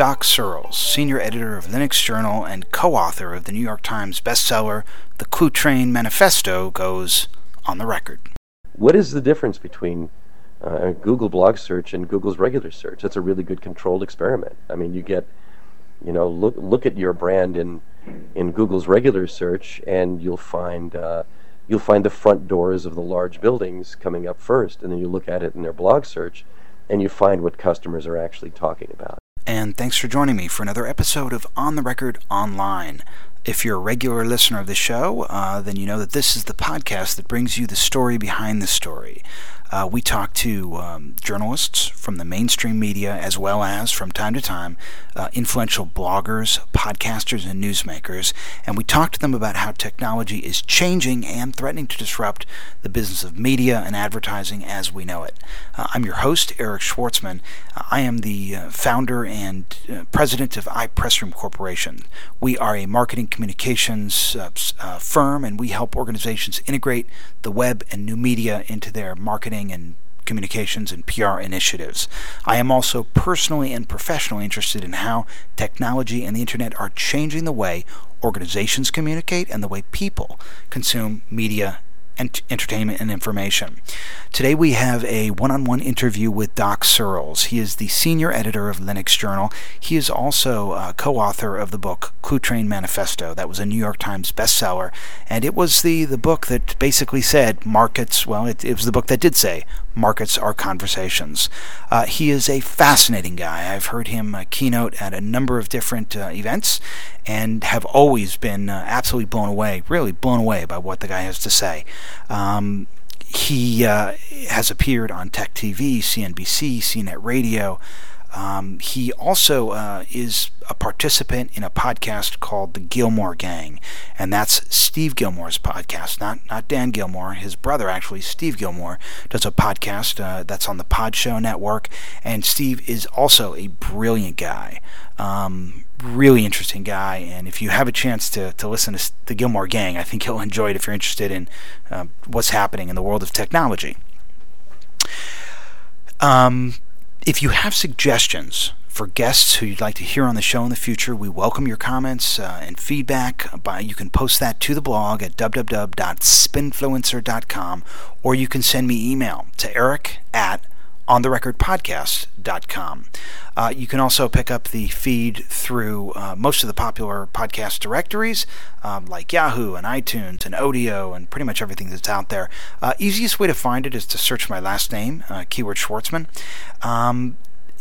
Doc Searls, senior editor of Linux Journal and co author of the New York Times bestseller, The Cluetrain Manifesto, goes on the record. What is the difference between uh, Google blog search and Google's regular search? That's a really good controlled experiment. I mean, you get, you know, look look at your brand in in Google's regular search, and you'll find uh, you'll find the front doors of the large buildings coming up first, and then you look at it in their blog search, and you find what customers are actually talking about and thanks for joining me for another episode of On the Record Online. If you're a regular listener of the show, uh, then you know that this is the podcast that brings you the story behind the story. Uh, we talk to um, journalists from the mainstream media as well as, from time to time, uh, influential bloggers, podcasters, and newsmakers, and we talk to them about how technology is changing and threatening to disrupt the business of media and advertising as we know it. Uh, I'm your host, Eric Schwartzman. Uh, I am the uh, founder and uh, president of iPressroom Corporation. We are a marketing communications firm, and we help organizations integrate the web and new media into their marketing marketing and communications and PR initiatives. I am also personally and professionally interested in how technology and the internet are changing the way organizations communicate and the way people consume media ent- entertainment and information. Today we have a one on one interview with Doc Searls. He is the senior editor of Linux Journal. He is also uh, a co author of the book Cluetrain Manifesto. That was a New York Times bestseller. And it was the, the book that basically said markets, well, it, it was the book that did say markets are conversations. Uh, he is a fascinating guy. I've heard him uh, keynote at a number of different uh, events and have always been uh, absolutely blown away, really blown away by what the guy has to say. Um, he uh, has appeared on Tech TV, CNBC, CNET Radio. Um, he also uh, is a participant in a podcast called The Gillmor Gang, and that's Steve Gillmor's podcast, not not Dan Gillmor. His brother, actually, Steve Gillmor, does a podcast uh, that's on the Pod Show Network, and Steve is also a brilliant guy. Um, really interesting guy, and if you have a chance to, to listen to the Gillmor Gang, I think you'll enjoy it if you're interested in uh, what's happening in the world of technology. Um, if you have suggestions for guests who you'd like to hear on the show in the future, we welcome your comments uh, and feedback. By you can post that to the blog at www.spinfluencer.com, or you can send me email to eric at ontherecordpodcast.com. Uh, you can also pick up the feed through uh, most of the popular podcast directories um, like Yahoo and iTunes and Odeo and pretty much everything that's out there. Uh, easiest way to find it is to search my last name, uh, keyword Schwartzman. Um,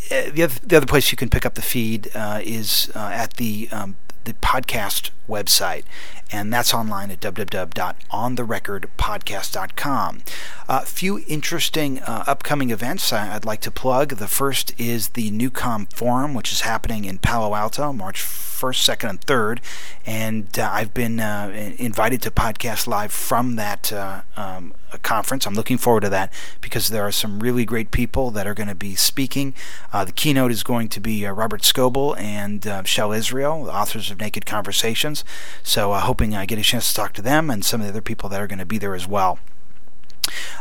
eh, the, other, the other place you can pick up the feed uh, is uh, at the um, the podcast website, and that's online at www.ontherecordpodcast.com. A uh, few interesting uh, upcoming events I'd like to plug. The first is the Newcom Forum, which is happening in Palo Alto, March 1st, 2nd, and 3rd. And uh, I've been uh, invited to podcast live from that uh, um, conference. I'm looking forward to that because there are some really great people that are going to be speaking. Uh, the keynote is going to be Robert Scoble and Shel Israel, the authors of Naked Conversations. So, hoping I get a chance to talk to them and some of the other people that are going to be there as well.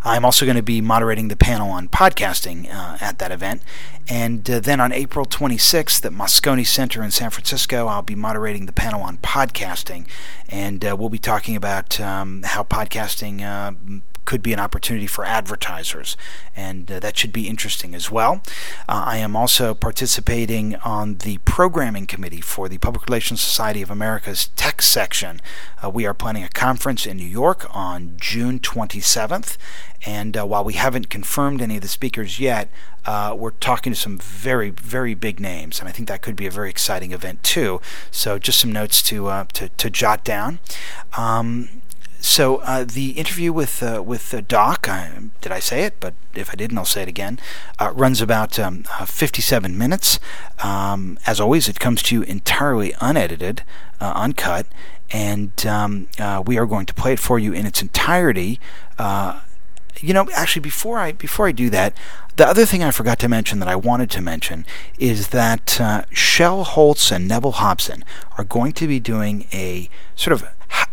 I'm also going to be moderating the panel on podcasting uh, at that event. And uh, then on April 26th at Moscone Center in San Francisco, I'll be moderating the panel on podcasting. And uh, we'll be talking about um, how podcasting uh, could be an opportunity for advertisers, and uh, that should be interesting as well. Uh, I am also participating on the programming committee for the Public Relations Society of America's tech section. Uh, we are planning a conference in New York on June 27th, and uh, while we haven't confirmed any of the speakers yet, uh, we're talking to some very, very big names, and I think that could be a very exciting event too. So, just some notes to uh, to, to, jot down. Um, so uh, the interview with uh, with uh, Doc, did I say it? But if I didn't, I'll say it again. Uh, runs about um, uh, 57 minutes. Um, as always, it comes to you entirely unedited, uh, uncut, and um, we are going to play it for you in its entirety you know, actually, before I before I do that, the other thing I forgot to mention that I wanted to mention is that uh, Shel Holtz and Neville Hobson are going to be doing a sort of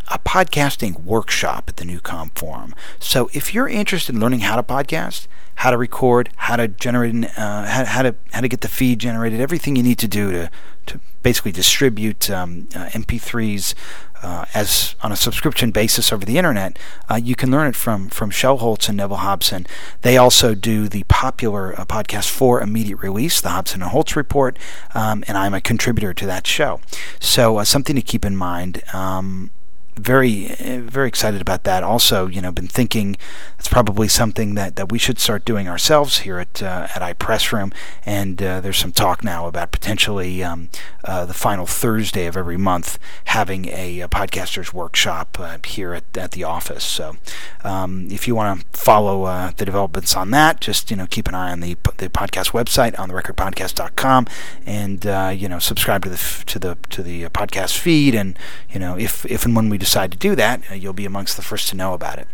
a podcasting workshop at the Newcom Forum. So if you're interested in learning how to podcast, how to record, how to generate, uh, how, how, to how to get the feed generated, everything you need to do to to basically distribute um, uh, MP3s uh, as on a subscription basis over the internet, uh, you can learn it from from Shel Holtz and Neville Hobson. They also do the popular uh, podcast for immediate release, the Hobson and Holtz Report, um, and I'm a contributor to that show. So uh, something to keep in mind. Um, very very excited about that. Also, you know, been thinking it's probably something that, that we should start doing ourselves here at uh, at iPressroom. And uh, there's some talk now about potentially um, uh, the final Thursday of every month having a, a podcasters workshop uh, here at, at the office. So, um, if you want to follow uh, the developments on that, just you know keep an eye on the the podcast website on the recordpodcast.com, and uh, you know subscribe to the to the to the podcast feed. And you know if if and when we decide to do that, uh, you'll be amongst the first to know about it.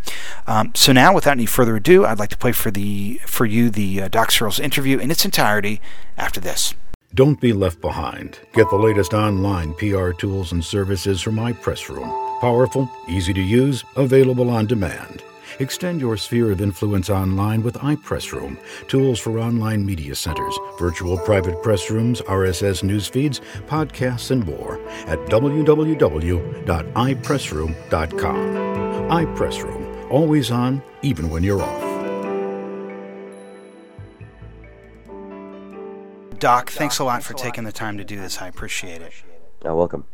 Um, so now, without any further ado, I'd like to play for the for you the uh, Doc Searls interview in its entirety after this. Don't be left behind. Get the latest online PR tools and services from iPressroom. Powerful, easy to use, available on demand. Extend your sphere of influence online with iPressroom, tools for online media centers, virtual private press rooms, RSS news feeds, podcasts, and more at www.ipressroom.com. iPressroom, always on, even when you're off. Doc, thanks a lot for taking the time to do this. I appreciate it. You're welcome.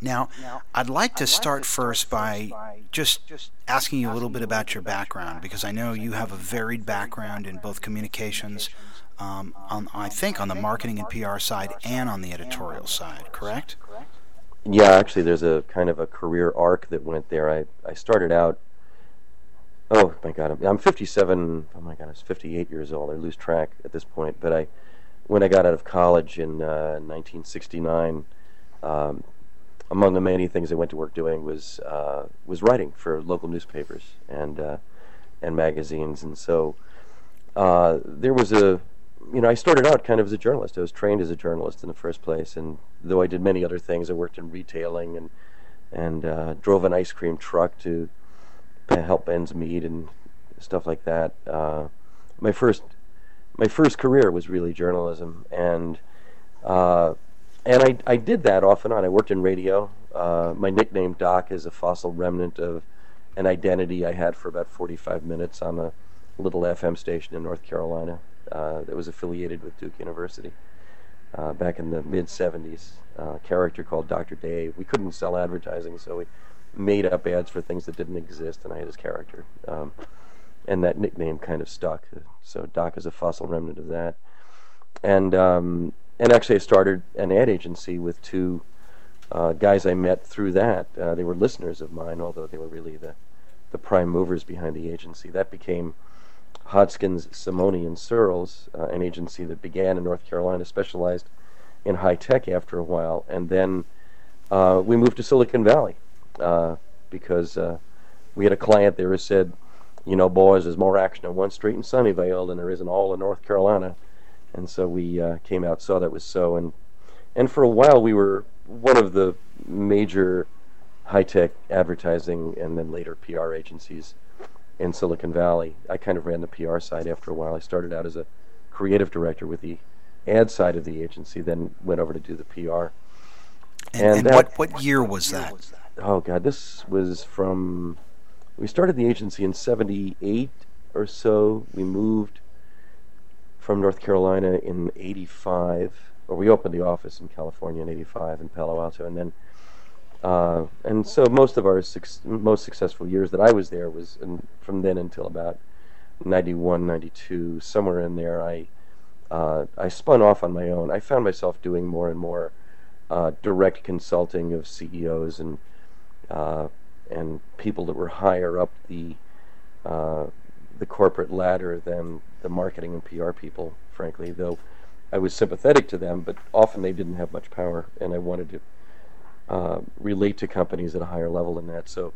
Now, I'd like to start first by just asking you a little bit about your background because I know you have a varied background in both communications, um, on, I think on the marketing and PR side and on the editorial side, correct? Yeah, actually, there's a kind of a career arc that went there. I, I started out, oh my God, I'm 57, oh my God, I was 58 years old. I lose track at this point. But I, when I got out of college in uh, 1969, um, among the many things I went to work doing was uh, was writing for local newspapers and uh, and magazines, and so uh, there was a you know I started out kind of as a journalist. I was trained as a journalist in the first place, and though I did many other things, I worked in retailing and and uh, drove an ice cream truck to help ends meet and stuff like that. Uh, my first my first career was really journalism, and uh, and I, I did that off and on. I worked in radio. Uh, my nickname Doc is a fossil remnant of an identity I had for about 45 minutes on a little FM station in North Carolina uh, that was affiliated with Duke University uh, back in the mid 70s. Uh, character called Dr. Dave. We couldn't sell advertising, so we made up ads for things that didn't exist, and I had his character. Um, and that nickname kind of stuck. So Doc is a fossil remnant of that. And um, and actually, I started an ad agency with two uh, guys I met through that. Uh, they were listeners of mine, although they were really the the prime movers behind the agency. That became Hodskins, Simone, and Searls, uh, an agency that began in North Carolina, specialized in high tech after a while, and then uh, we moved to Silicon Valley uh, because uh, we had a client there who said, "You know, boys, there's more action on one street in Sunnyvale than there is in all of North Carolina." And so we uh, came out, saw that was so, and and for a while we were one of the major high-tech advertising and then later PR agencies in Silicon Valley. I kind of ran the PR side after a while. I started out as a creative director with the ad side of the agency, then went over to do the PR. And, and, and that, what what year was that? Oh God, this was from. We started the agency in '78 or so. We moved from North Carolina in 85, or we opened the office in California in 85 in Palo Alto, and then uh, and so most of our six, most successful years that I was there was in, from then until about 91, 92, somewhere in there. I uh, I spun off on my own. I found myself doing more and more uh, direct consulting of CEOs and uh, and people that were higher up the uh, the corporate ladder than the marketing and PR people, frankly. Though I was sympathetic to them, but often they didn't have much power, and I wanted to uh, relate to companies at a higher level than that. So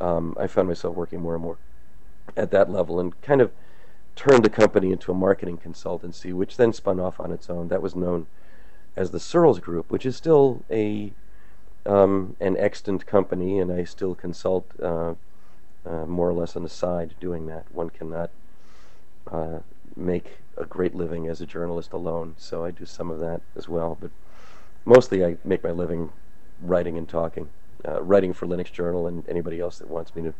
um, I found myself working more and more at that level, and kind of turned the company into a marketing consultancy, which then spun off on its own. That was known as the Searls Group, which is still a um, an extant company, and I still consult uh, uh, more or less on the side doing that. One cannot uh, make a great living as a journalist alone, so I do some of that as well. But mostly, I make my living writing and talking, uh, writing for Linux Journal and anybody else that wants me to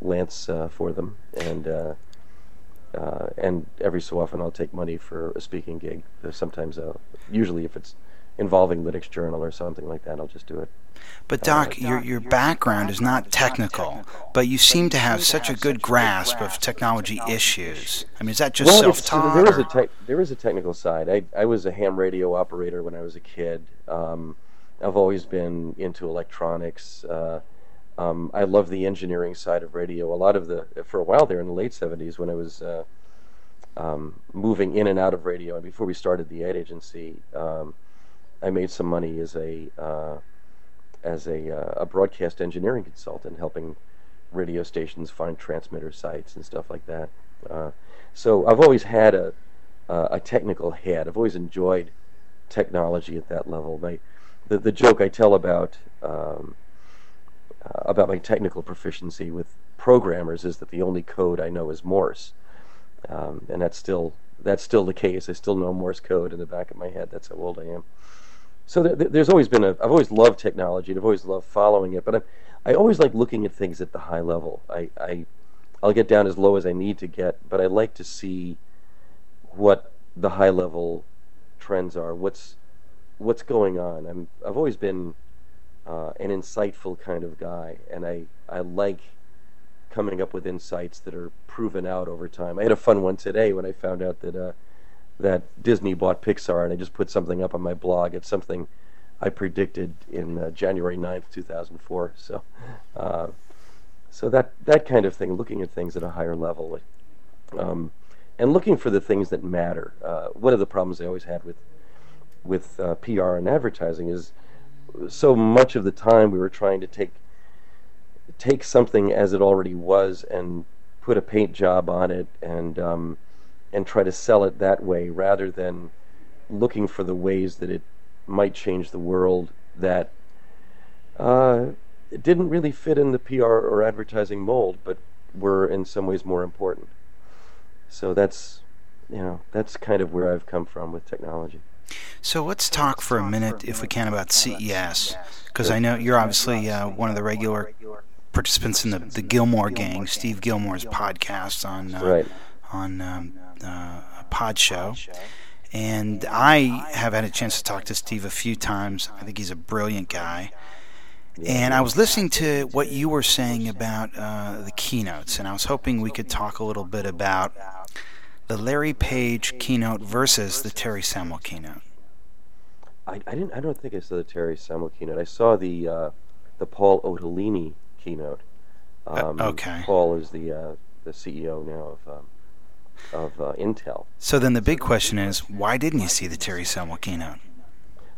lance uh, for them, and uh, uh, and every so often I'll take money for a speaking gig. Sometimes, usually if it's involving Linux Journal or something like that, I'll just do it. But Doc, uh, your your background is not technical, but you seem to have such a good grasp of technology issues. I mean, is that just well, self-taught? There is a te- there is a technical side. I I was a ham radio operator when I was a kid. Um, I've always been into electronics. Uh, um, I love the engineering side of radio. A lot of the for a while there in the late '70s when I was uh, um, moving in and out of radio, and before we started the ad agency, um, I made some money as a uh, as a, uh, a broadcast engineering consultant, helping radio stations find transmitter sites and stuff like that. Uh, so I've always had a a technical head. I've always enjoyed technology at that level. My the the joke I tell about um, uh, about my technical proficiency with programmers is that the only code I know is Morse, um, and that's still that's still the case. I still know Morse code in the back of my head. That's how old I am. So th- there's always been a. I've always loved technology. and I've always loved following it, but I'm, I always like looking at things at the high level. I, I I'll get down as low as I need to get, but I like to see what the high level trends are. What's what's going on? I'm I've always been uh, an insightful kind of guy, and I I like coming up with insights that are proven out over time. I had a fun one today when I found out that uh, that Disney bought Pixar, and I just put something up on my blog. It's something I predicted in uh, January 9th, 2004. So, uh, so that that kind of thing, looking at things at a higher level, um, and looking for the things that matter. Uh, one of the problems I always had with with uh, PR and advertising is so much of the time we were trying to take take something as it already was and put a paint job on it and um, and try to sell it that way rather than looking for the ways that it might change the world that uh, it didn't really fit in the PR or advertising mold, but were in some ways more important. So that's you know that's kind of where I've come from with technology. So let's talk for a minute, if we can, about CES, because I know you're obviously uh, one of the regular participants in the, the Gillmor Gang, Steve Gillmor's podcast on uh, on um, uh, a pod show. And I have had a chance to talk to Steve a few times. I think he's a brilliant guy. And I was listening to what you were saying about uh, the keynotes, and I was hoping we could talk a little bit about the Larry Page keynote versus the Terry Semel keynote. I, I didn't. I don't think I saw the Terry Semel keynote. I saw the uh, the Paul Otellini keynote. Uh, um, uh, okay. Paul is the uh, the CEO now of um, of uh, Intel. So then the big question is, why didn't you see the Terry Semel keynote?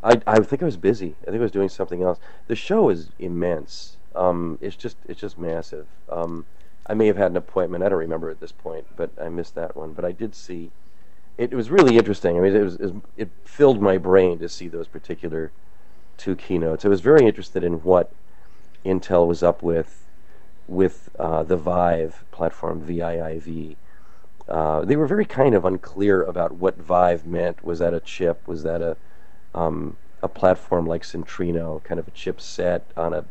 I I think I was busy. I think I was doing something else. The show is immense. Um, it's just it's just massive. Um, I may have had an appointment. I don't remember at this point, but I missed that one. But I did see. It, it was really interesting. I mean, it was, it was it filled my brain to see those particular two keynotes. I was very interested in what Intel was up with with uh, the Viiv platform, VIIV. Uh, they were very kind of unclear about what Viiv meant. Was that a chip? Was that a um, a platform like Centrino, kind of a chipset on a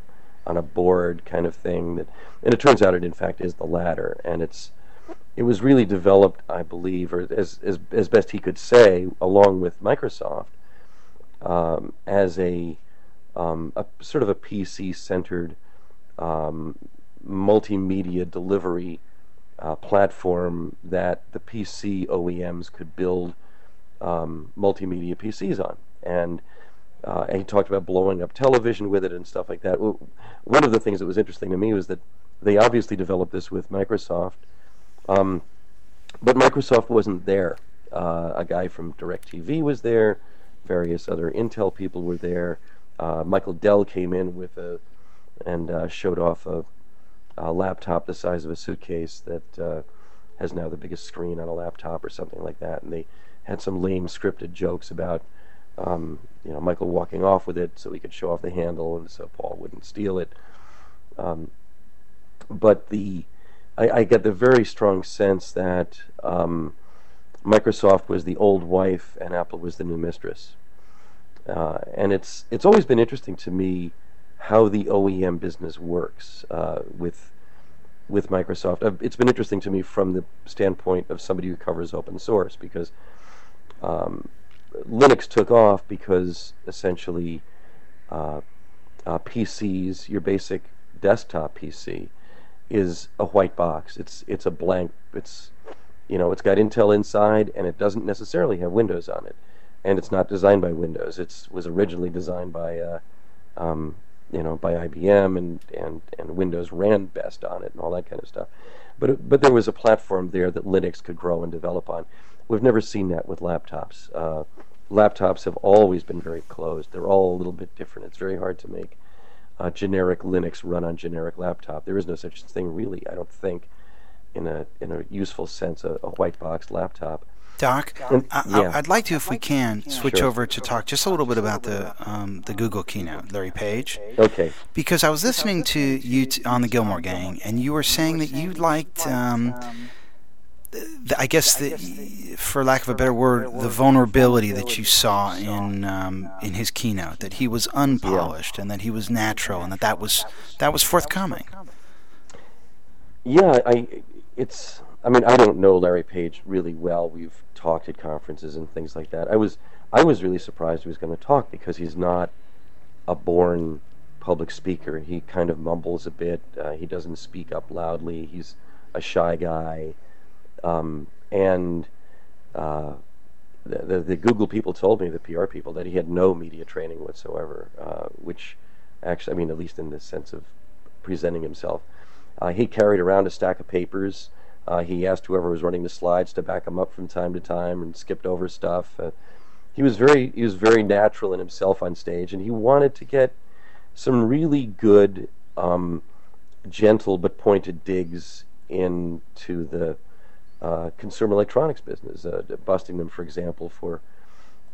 on a board kind of thing? That, and it turns out it in fact is the latter. And it's it was really developed, I believe, or as as as best he could say, along with Microsoft, um, as a um, a sort of a PC centered um, multimedia delivery uh, platform that the PC OEMs could build um, multimedia PCs on. And uh, and he talked about blowing up television with it and stuff like that. One of the things that was interesting to me was that they obviously developed this with Microsoft, um, but Microsoft wasn't there. Uh, a guy from DirecTV was there. Various other Intel people were there. Uh, Michael Dell came in with a and uh, showed off a, a, laptop the size of a suitcase that uh, has now the biggest screen on a laptop or something like that. And they had some lame scripted jokes about um, you know Michael walking off with it so he could show off the handle and so Paul wouldn't steal it. Um, but the I, I, get the very strong sense that um, Microsoft was the old wife and Apple was the new mistress. Uh, and it's it's always been interesting to me how the OEM business works uh, with with Microsoft. Uh, it's been interesting to me from the standpoint of somebody who covers open source because um, Linux took off because essentially uh, uh PCs, your basic desktop PC, is a white box. It's it's a blank. It's you know it's got Intel inside and it doesn't necessarily have Windows on it, and it's not designed by Windows. It was originally designed by uh, um, you know by IBM and and and Windows ran best on it and all that kind of stuff. But but there was a platform there that Linux could grow and develop on. We've never seen that with laptops. Uh, laptops have always been very closed. They're all a little bit different. It's very hard to make generic Linux run on generic laptop. There is no such thing, really. I don't think, in a in a useful sense, a, a white box laptop. Doc, and, I, would like to, if we can, switch sure. over to talk just a little bit about the um, the Google keynote, Larry Page. Okay. Because I was listening to you t- on the Gillmor Gang, and you were saying that you liked. Um, I guess, the, for lack of a better word, the vulnerability that you saw in um, in his keynote, that he was unpolished yeah. and that he was natural, and that that was that was forthcoming. Yeah, I it's. I mean, I don't know Larry Page really well. We've talked at conferences and things like that. I was I was really surprised he was going to talk because he's not a born public speaker. He kind of mumbles a bit. Uh, he doesn't speak up loudly. He's a shy guy. Um, and uh, the, the, the, Google people told me, the PR people, that he had no media training whatsoever, uh, which actually, I mean, at least in the sense of presenting himself. Uh, he carried around a stack of papers. Uh, he asked whoever was running the slides to back him up from time to time and skipped over stuff. Uh, he was very he was very natural in himself on stage, and he wanted to get some really good, um, gentle but pointed digs into the uh, consumer electronics business, uh, busting them, for example, for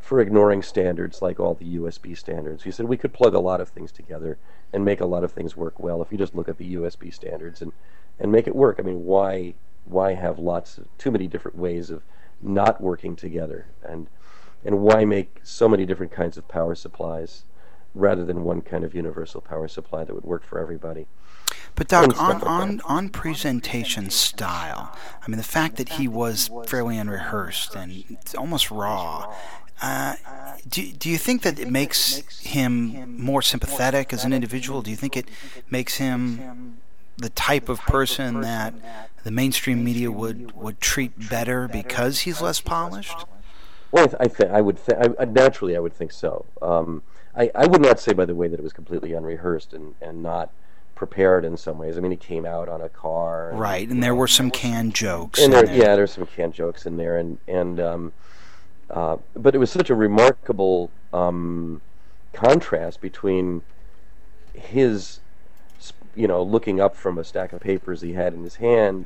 for ignoring standards like all the USB standards. He said we could plug a lot of things together and make a lot of things work well if you just look at the USB standards and and make it work. I mean, why why have lots of too many different ways of not working together and and why make so many different kinds of power supplies rather than one kind of universal power supply that would work for everybody? But Doc, on, on, on presentation style, I mean, the fact that he was fairly unrehearsed and almost raw, uh, do, do you think that it makes him more sympathetic as an individual? Do you think it makes him the type of person that the mainstream media would, would treat better because he's less polished? Well, I, th- I would th- I, naturally I would think so. Um, I, I would not say, by the way, that it was completely unrehearsed and, and not prepared in some ways. I mean, he came out on a car, and, right? And there were some canned jokes. And there, there. yeah, there's some canned jokes in there, and and um, uh, but it was such a remarkable um, contrast between his, you know, looking up from a stack of papers he had in his hand,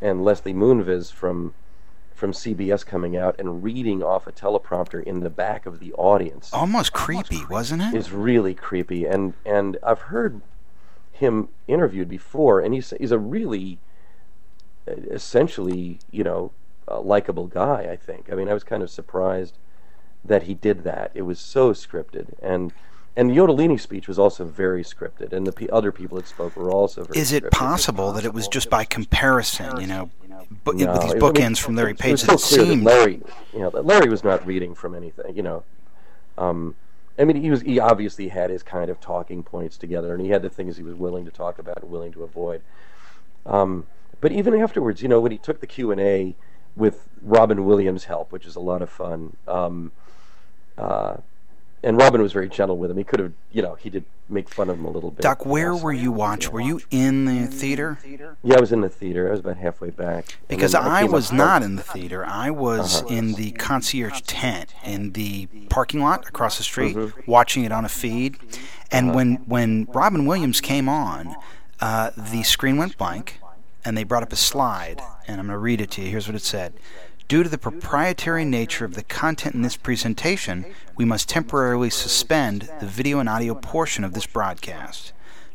and Leslie Moonves from from CBS coming out and reading off a teleprompter in the back of the audience. Almost creepy, wasn't it? it? Is really creepy, and and I've heard him interviewed before, and he's he's a really uh, essentially you know likable guy. I think. I mean, I was kind of surprised that he did that. It was so scripted, and and the Otellini speech was also very scripted, and the p- other people that spoke were also very. Is it possible that it was just by comparison? You know, no, with these bookends I mean, from Larry Page, it, it seemed Larry, you know, Larry was not reading from anything. You know, um, I mean, he was he obviously had his kind of talking points together, and he had the things he was willing to talk about and willing to avoid. Um, but even afterwards, you know, when he took the Q and A with Robin Williams' help, which is a lot of fun, um, uh, and Robin was very gentle with him. He could have, you know, he did make fun of him a little bit. Doc, where were you watching? Were you in the theater? Yeah, I was in the theater. I was about halfway back. Because I, I was not in the theater. I was uh-huh. in the concierge tent in the parking lot across the street, mm-hmm. watching it on a feed. And uh-huh. when when Robin Williams came on, uh, the screen went blank, and they brought up a slide, and I'm going to read it to you. Here's what it said. Due to the proprietary nature of the content in this presentation, we must temporarily suspend the video and audio portion of this broadcast.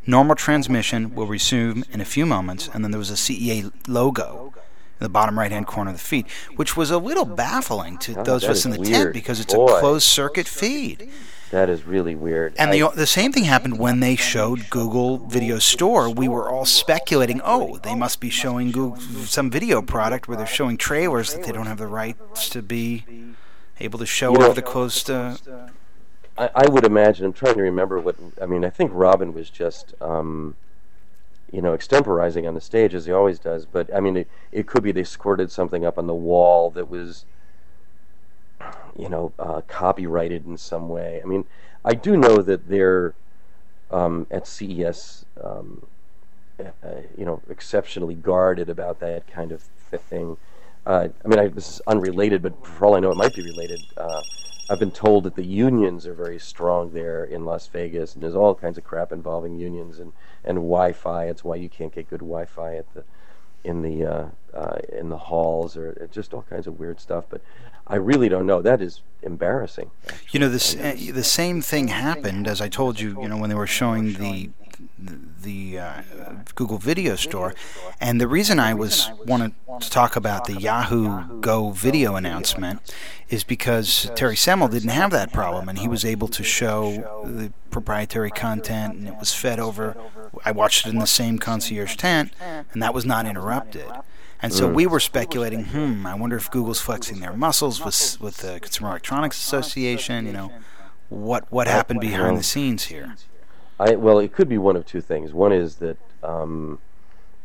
Normal transmission will resume in a few moments, and then there was a CEA logo in the bottom right hand corner of the feed, which was a little baffling to oh, those of us in the weird. tent because it's Boy. a closed circuit feed. That is really weird. And the the same thing happened when they showed Google Video Store. We were all speculating, oh, they must be showing Google some video product where they're showing trailers that they don't have the rights to be able to show over the closed. Uh, I, I, would imagine. I'm trying to remember what. I mean, I think Robin was just. Um, you know, extemporizing on the stage as he always does, but I mean, it, it could be they squirted something up on the wall that was you know, uh, copyrighted in some way. I mean, I do know that they're um, at CES, um, uh, you know, exceptionally guarded about that kind of thing. Uh, I mean, I, this is unrelated, but for all I know, it might be related. Uh, I've been told that the unions are very strong there in Las Vegas, and there's all kinds of crap involving unions and, and Wi-Fi. It's why you can't get good Wi-Fi at the in the uh, uh, in the halls or just all kinds of weird stuff. But I really don't know. That is embarrassing. Actually. You know, this uh, the same thing happened as I told you. You know, when they were showing the the uh, Google Video Store, and the reason I was wanted to talk about the Yahoo Go video announcement is because Terry Semel didn't have that problem, and he was able to show the proprietary content, and it was fed over. I watched it in the same concierge tent, and that was not interrupted. And so mm. we were speculating, hmm, I wonder if Google's flexing their muscles with with the Consumer Electronics Association. You know, what what happened behind the scenes here? I well, it could be one of two things. One is that um,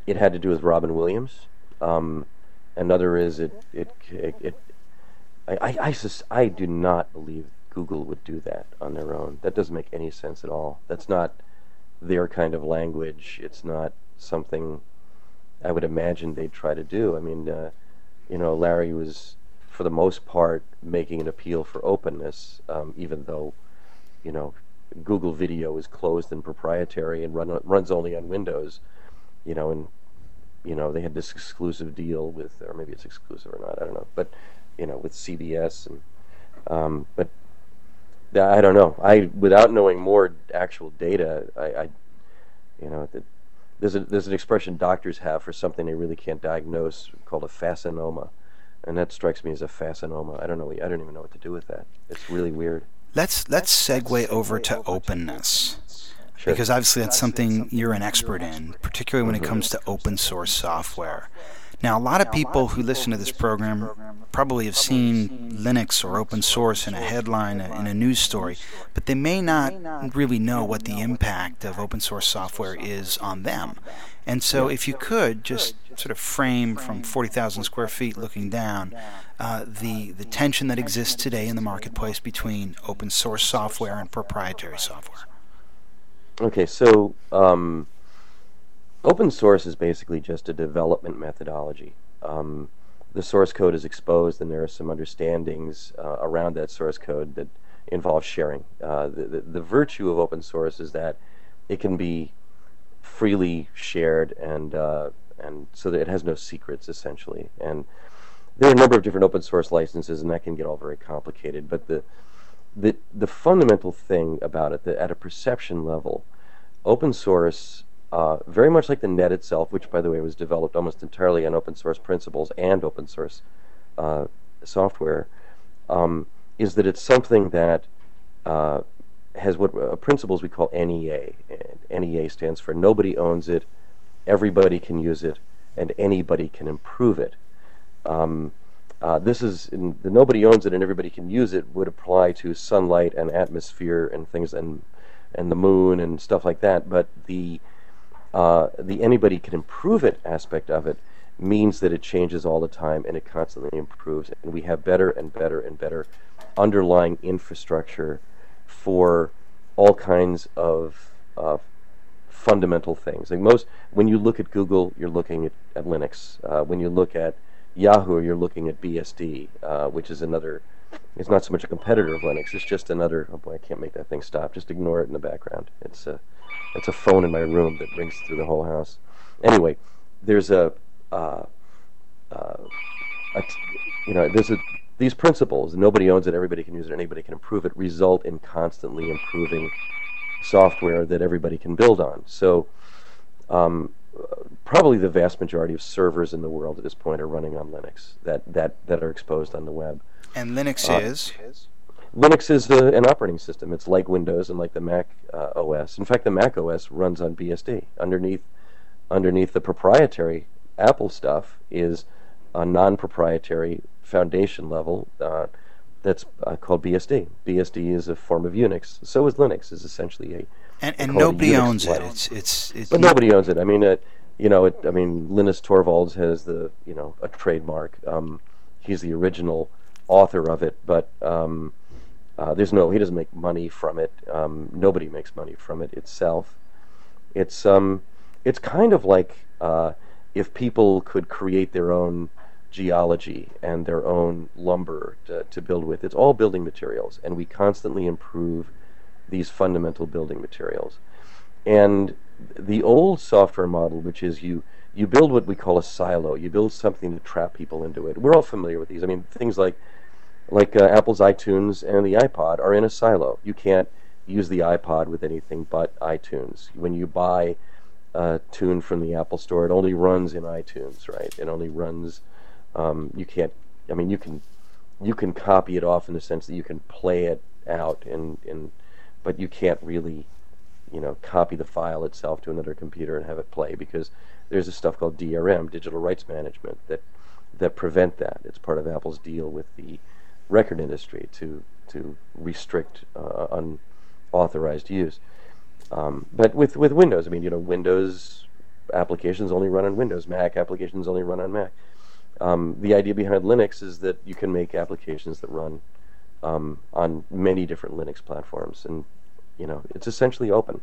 it had to do with Robin Williams. Um, another is it it it. it I I, I, sus- I do not believe Google would do that on their own. That doesn't make any sense at all. That's not their kind of language. It's not something I would imagine they'd try to do. I mean, uh, you know, Larry was, for the most part, making an appeal for openness, um, even though, you know, Google Video is closed and proprietary and run, runs only on Windows, you know, and you know they had this exclusive deal with, or maybe it's exclusive or not, I don't know, but you know, with CBS and, um, but I don't know. I without knowing more actual data, I, I you know, the, there's a, there's an expression doctors have for something they really can't diagnose called a fascinoma, and that strikes me as a fascinoma. I don't know. I don't even know what to do with that. It's really weird. Let's let's segue over to openness. Sure. Because obviously that's something you're an expert in, particularly when it mm-hmm. comes to open source software. Now, a lot of people who listen to this program probably have seen Linux or open source in a headline in a news story, but they may not really know what the impact of open source software is on them. And so, if you could just sort of frame from 40,000 square feet looking down uh, the, the tension that exists today in the marketplace between open source software and proprietary software. Okay, so um, Open source is basically just a development methodology. Um, the source code is exposed, and there are some understandings uh, around that source code that involve sharing. Uh, the, the, the, virtue of open source is that it can be freely shared, and uh, and so that it has no secrets essentially. And there are a number of different open source licenses, and that can get all very complicated. But the the the fundamental thing about it, that at a perception level, open source uh, very much like the net itself, which, by the way, was developed almost entirely on open source principles and open source uh, software, um, is that it's something that uh, has what uh, principles we call NEA. And NEA stands for nobody owns it, everybody can use it, and anybody can improve it. Um, uh, this is in, the nobody owns it and everybody can use it would apply to sunlight and atmosphere and things and and the moon and stuff like that. But the uh, the anybody can improve it aspect of it means that it changes all the time and it constantly improves. And we have better and better and better underlying infrastructure for all kinds of uh, fundamental things. Like most, when you look at Google, you're looking at, at Linux. Uh, when you look at Yahoo, you're looking at BSD, uh, which is another. It's not so much a competitor of Linux. It's just another. Oh boy, I can't make that thing stop. Just ignore it in the background. It's a, it's a phone in my room that rings through the whole house. Anyway, there's a, uh, uh, a you know, there's a these principles. Nobody owns it. Everybody can use it. Anybody can improve it. Result in constantly improving software that everybody can build on. So, um, probably the vast majority of servers in the world at this point are running on Linux that that that are exposed on the web. And Linux uh, is. Linux is uh, an operating system. It's like Windows and like the Mac uh, OS. In fact, the Mac OS runs on BSD. Underneath, underneath the proprietary Apple stuff is a non-proprietary foundation level uh, that's uh, called BSD. BSD is a form of Unix. So is Linux. is essentially a and, and nobody owns it. It's, it's, it's but nobody owns it. I mean, uh, you know, it, I mean, Linus Torvalds has the you know a trademark. Um, he's the original author of it, but um, uh, there's no he doesn't make money from it. Um, nobody makes money from it itself. It's um, it's kind of like uh, if people could create their own geology and their own lumber to, to build with. It's all building materials, and we constantly improve these fundamental building materials. And the old software model, which is you you build what we call a silo. You build something to trap people into it. We're all familiar with these. I mean, things like like uh, Apple's iTunes and the iPod are in a silo. You can't use the iPod with anything but iTunes. When you buy a tune from the Apple Store, it only runs in iTunes, right? It only runs um, you can't. I mean, you can you can copy it off in the sense that you can play it out, and and but you can't really, you know, copy the file itself to another computer and have it play because there's a stuff called DRM, digital rights management, that that prevent that. It's part of Apple's deal with the record industry to to restrict uh, unauthorized use. Um, but with with Windows, I mean, you know, Windows applications only run on Windows. Mac applications only run on Mac. Um, the idea behind Linux is that you can make applications that run um, on many different Linux platforms, and you know it's essentially open.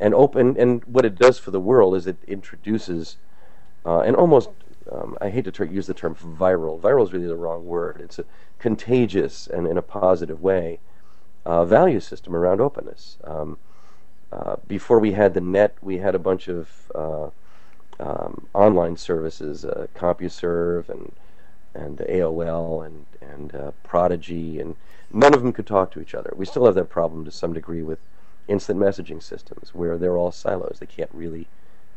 And open, and what it does for the world is it introduces, uh, and almost, um, I hate to ter- use the term viral. Viral is really the wrong word. It's a contagious and in a positive way uh, value system around openness. Um, uh, before we had the net, we had a bunch of uh, um, online services, uh, CompuServe and and AOL and and uh, Prodigy, and none of them could talk to each other. We still have that problem to some degree with instant messaging systems, where they're all silos. They can't really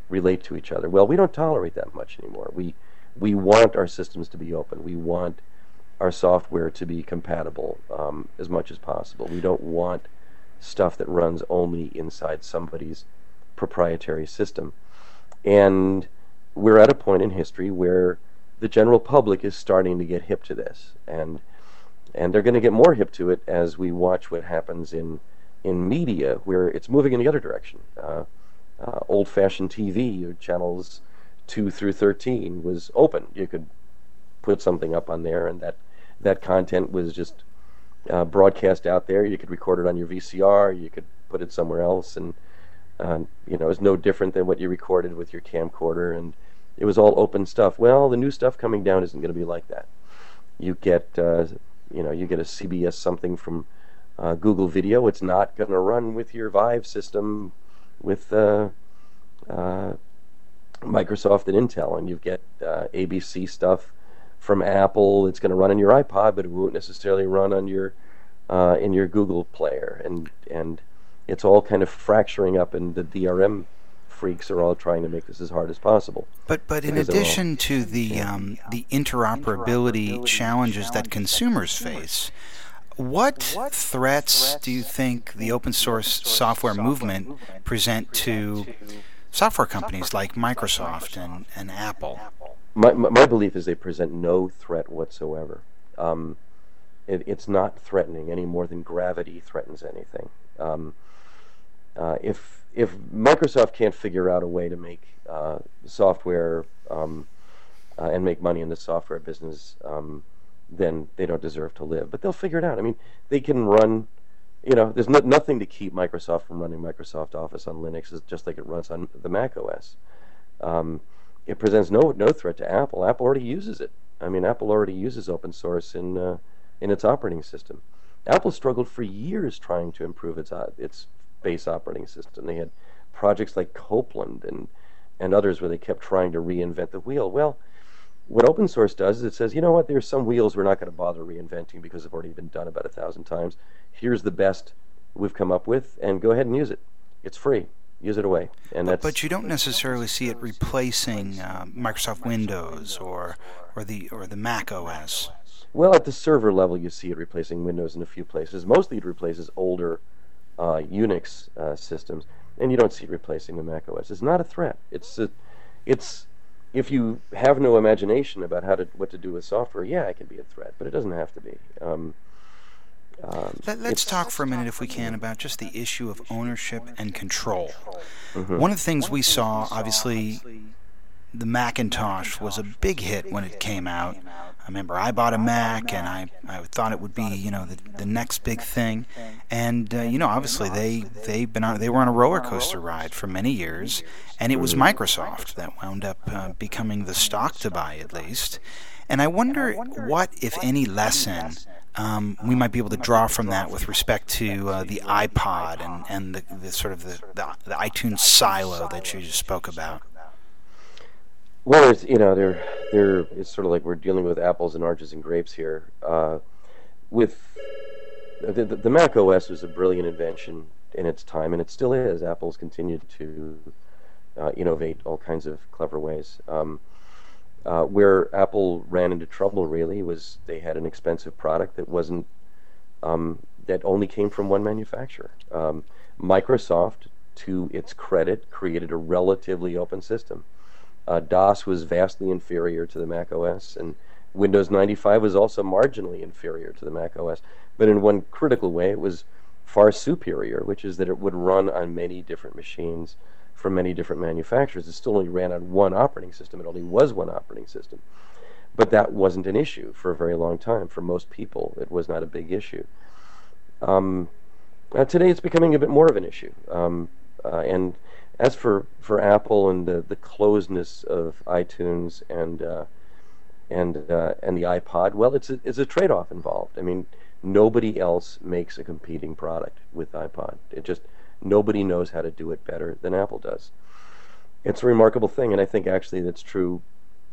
relate to each other. Well, we don't tolerate that much anymore. We we want our systems to be open. We want our software to be compatible um, as much as possible. We don't want stuff that runs only inside somebody's proprietary system. And we're at a point in history where the general public is starting to get hip to this, and and they're going to get more hip to it as we watch what happens in in media, where it's moving in the other direction. Uh, uh, old-fashioned TV, channels two through thirteen, was open. You could put something up on there, and that that content was just uh, broadcast out there. You could record it on your VCR. You could put it somewhere else, and uh, you know, is no different than what you recorded with your camcorder, and it was all open stuff. Well, the new stuff coming down isn't going to be like that. You get, uh, you know, you get a CBS something from uh, Google Video. It's not going to run with your Viiv system with uh, uh, Microsoft and Intel, and you get uh, ABC stuff from Apple. It's going to run on your iPod, but it won't necessarily run on your in your Google player, and and it's all kind of fracturing up, and the DRM freaks are all trying to make this as hard as possible. But but in addition to the um, the interoperability challenges that consumers face, what threats do you think the open source software movement present to software companies like Microsoft and, and Apple? My, my belief is they present no threat whatsoever. Um, it, it's not threatening any more than gravity threatens anything. Um, uh, if if Microsoft can't figure out a way to make uh, software um, uh, and make money in the software business, um, then they don't deserve to live. But they'll figure it out. I mean, they can run. you know, there's no, nothing to keep Microsoft from running Microsoft Office on Linux, it's just like it runs on the Mac OS. Um, it presents no no threat to Apple. Apple already uses it. I mean, Apple already uses open source in uh, in its operating system. Apple struggled for years trying to improve its uh, its base operating system. They had projects like Copland and and others where they kept trying to reinvent the wheel. Well, what open source does is it says, you know what, there's some wheels we're not going to bother reinventing because they've already been done about a thousand times. Here's the best we've come up with, and go ahead and use it. It's free. Use it away. And but, but you don't necessarily see it replacing uh, Microsoft Windows or or the or the Mac OS. Well, at the server level, you see it replacing Windows in a few places. Mostly, it replaces older uh, Unix uh, systems, and you don't see it replacing the Mac OS. It's not a threat. It's a, it's if you have no imagination about how to what to do with software, yeah, it can be a threat, but it doesn't have to be. Um, um, Let, us talk for a minute, if we can, about just the issue of ownership and control. Mm-hmm. One of the things we saw, obviously, the Macintosh was a big hit when it came out. I remember I bought a Mac and I, I thought it would be you know the, the next big thing, and uh, you know obviously they they've been on they were on a roller coaster ride for many years, and it was Microsoft that wound up uh, becoming the stock to buy at least, and I wonder what if any lesson um, we might be able to draw from that with respect to uh, the iPod and and the, the sort of the, the the iTunes silo that you just spoke about. Well, it's, you know, they're, they're, it's sort of like we're dealing with apples and oranges and grapes here. Uh, with the, the, the, Mac OS was a brilliant invention in its time, and it still is. Apple's continued to uh, innovate all kinds of clever ways. Um, uh, where Apple ran into trouble really was they had an expensive product that wasn't um, that only came from one manufacturer. Um, Microsoft, to its credit, created a relatively open system. Uh, DOS was vastly inferior to the Mac OS, and Windows 95 was also marginally inferior to the Mac OS. But in one critical way, it was far superior, which is that it would run on many different machines from many different manufacturers. It still only ran on one operating system. It only was one operating system. But that wasn't an issue for a very long time. For most people, it was not a big issue. Um, uh, today, it's becoming a bit more of an issue. Um, uh, and as for, for Apple and the, the closedness of iTunes and uh, and uh, and the iPod, well, it's a, it's a trade-off involved. I mean, nobody else makes a competing product with iPod. It just nobody knows how to do it better than Apple does. It's a remarkable thing, and I think actually that's true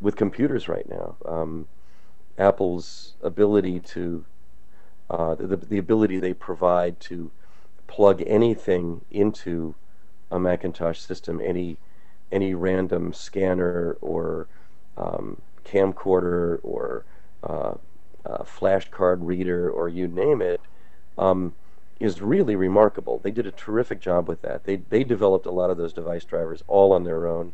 with computers right now. Um, Apple's ability to uh, the, the ability they provide to plug anything into a Macintosh system, any any random scanner or um, camcorder or uh, uh, flashcard reader or you name it, um, is really remarkable. They did a terrific job with that. They they developed a lot of those device drivers all on their own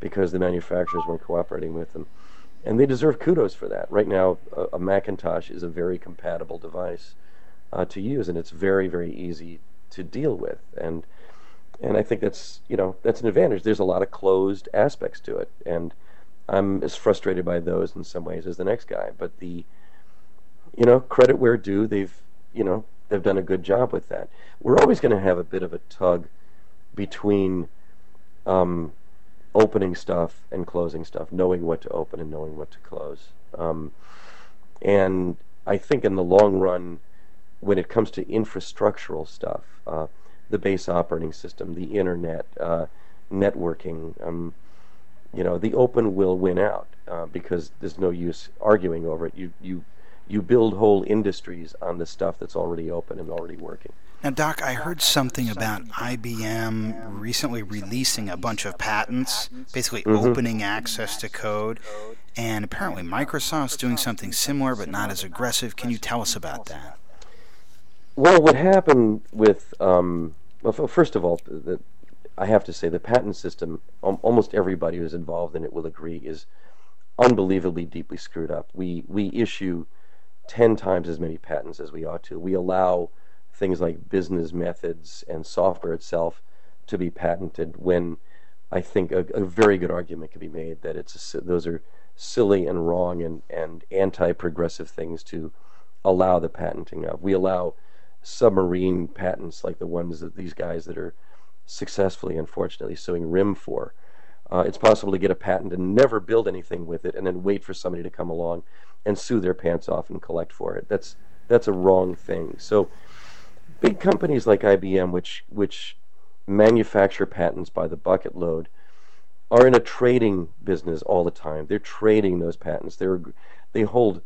because the manufacturers weren't cooperating with them, and they deserve kudos for that. Right now, a, a Macintosh is a very compatible device uh, to use, and it's very very easy to deal with and and I think that's you know that's an advantage. There's a lot of closed aspects to it, and I'm as frustrated by those in some ways as the next guy. But the you know credit where due, they've you know they've done a good job with that. We're always going to have a bit of a tug between um, opening stuff and closing stuff, knowing what to open and knowing what to close. Um, and I think in the long run, when it comes to infrastructural stuff. Uh, the base operating system, the internet, uh, networking. Um, you know, the open will win out uh, because there's no use arguing over it. You you you build whole industries on the stuff that's already open and already working. Now, Doc, I heard something about IBM recently releasing a bunch of patents, basically mm-hmm. opening access to code, and apparently Microsoft's doing something similar but not as aggressive. Can you tell us about that? Well, what happened with um, well, first of all, the, I have to say the patent system. Um, almost everybody who's involved in it will agree is unbelievably deeply screwed up. We we issue ten times as many patents as we ought to. We allow things like business methods and software itself to be patented when I think a, a very good argument can be made that it's a, those are silly and wrong and, and anti-progressive things to allow the patenting of. We allow submarine patents like the ones that these guys that are successfully, unfortunately, suing RIM for. Uh, it's possible to get a patent and never build anything with it, and then wait for somebody to come along and sue their pants off and collect for it. That's that's a wrong thing. So, big companies like IBM, which which manufacture patents by the bucket load, are in a trading business all the time. They're trading those patents. They're they hold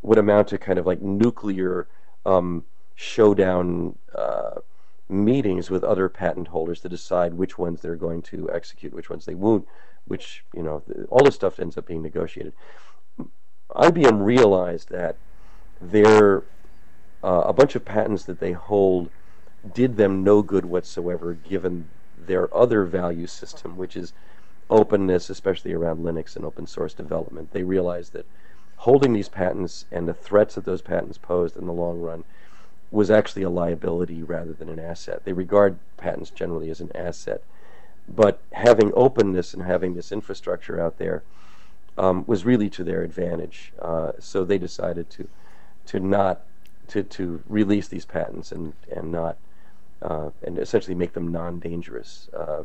what amount to kind of like nuclear um, showdown. Uh, meetings with other patent holders to decide which ones they're going to execute, which ones they won't, which, you know, all this stuff ends up being negotiated. IBM realized that their uh, a bunch of patents that they hold did them no good whatsoever given their other value system, which is openness, especially around Linux and open source development. They realized that holding these patents and the threats that those patents posed in the long run was actually a liability rather than an asset. They regard patents generally as an asset. But having openness and having this infrastructure out there um, was really to their advantage. Uh, so they decided to to not to, to release these patents and and not uh, and essentially make them non-dangerous. Uh,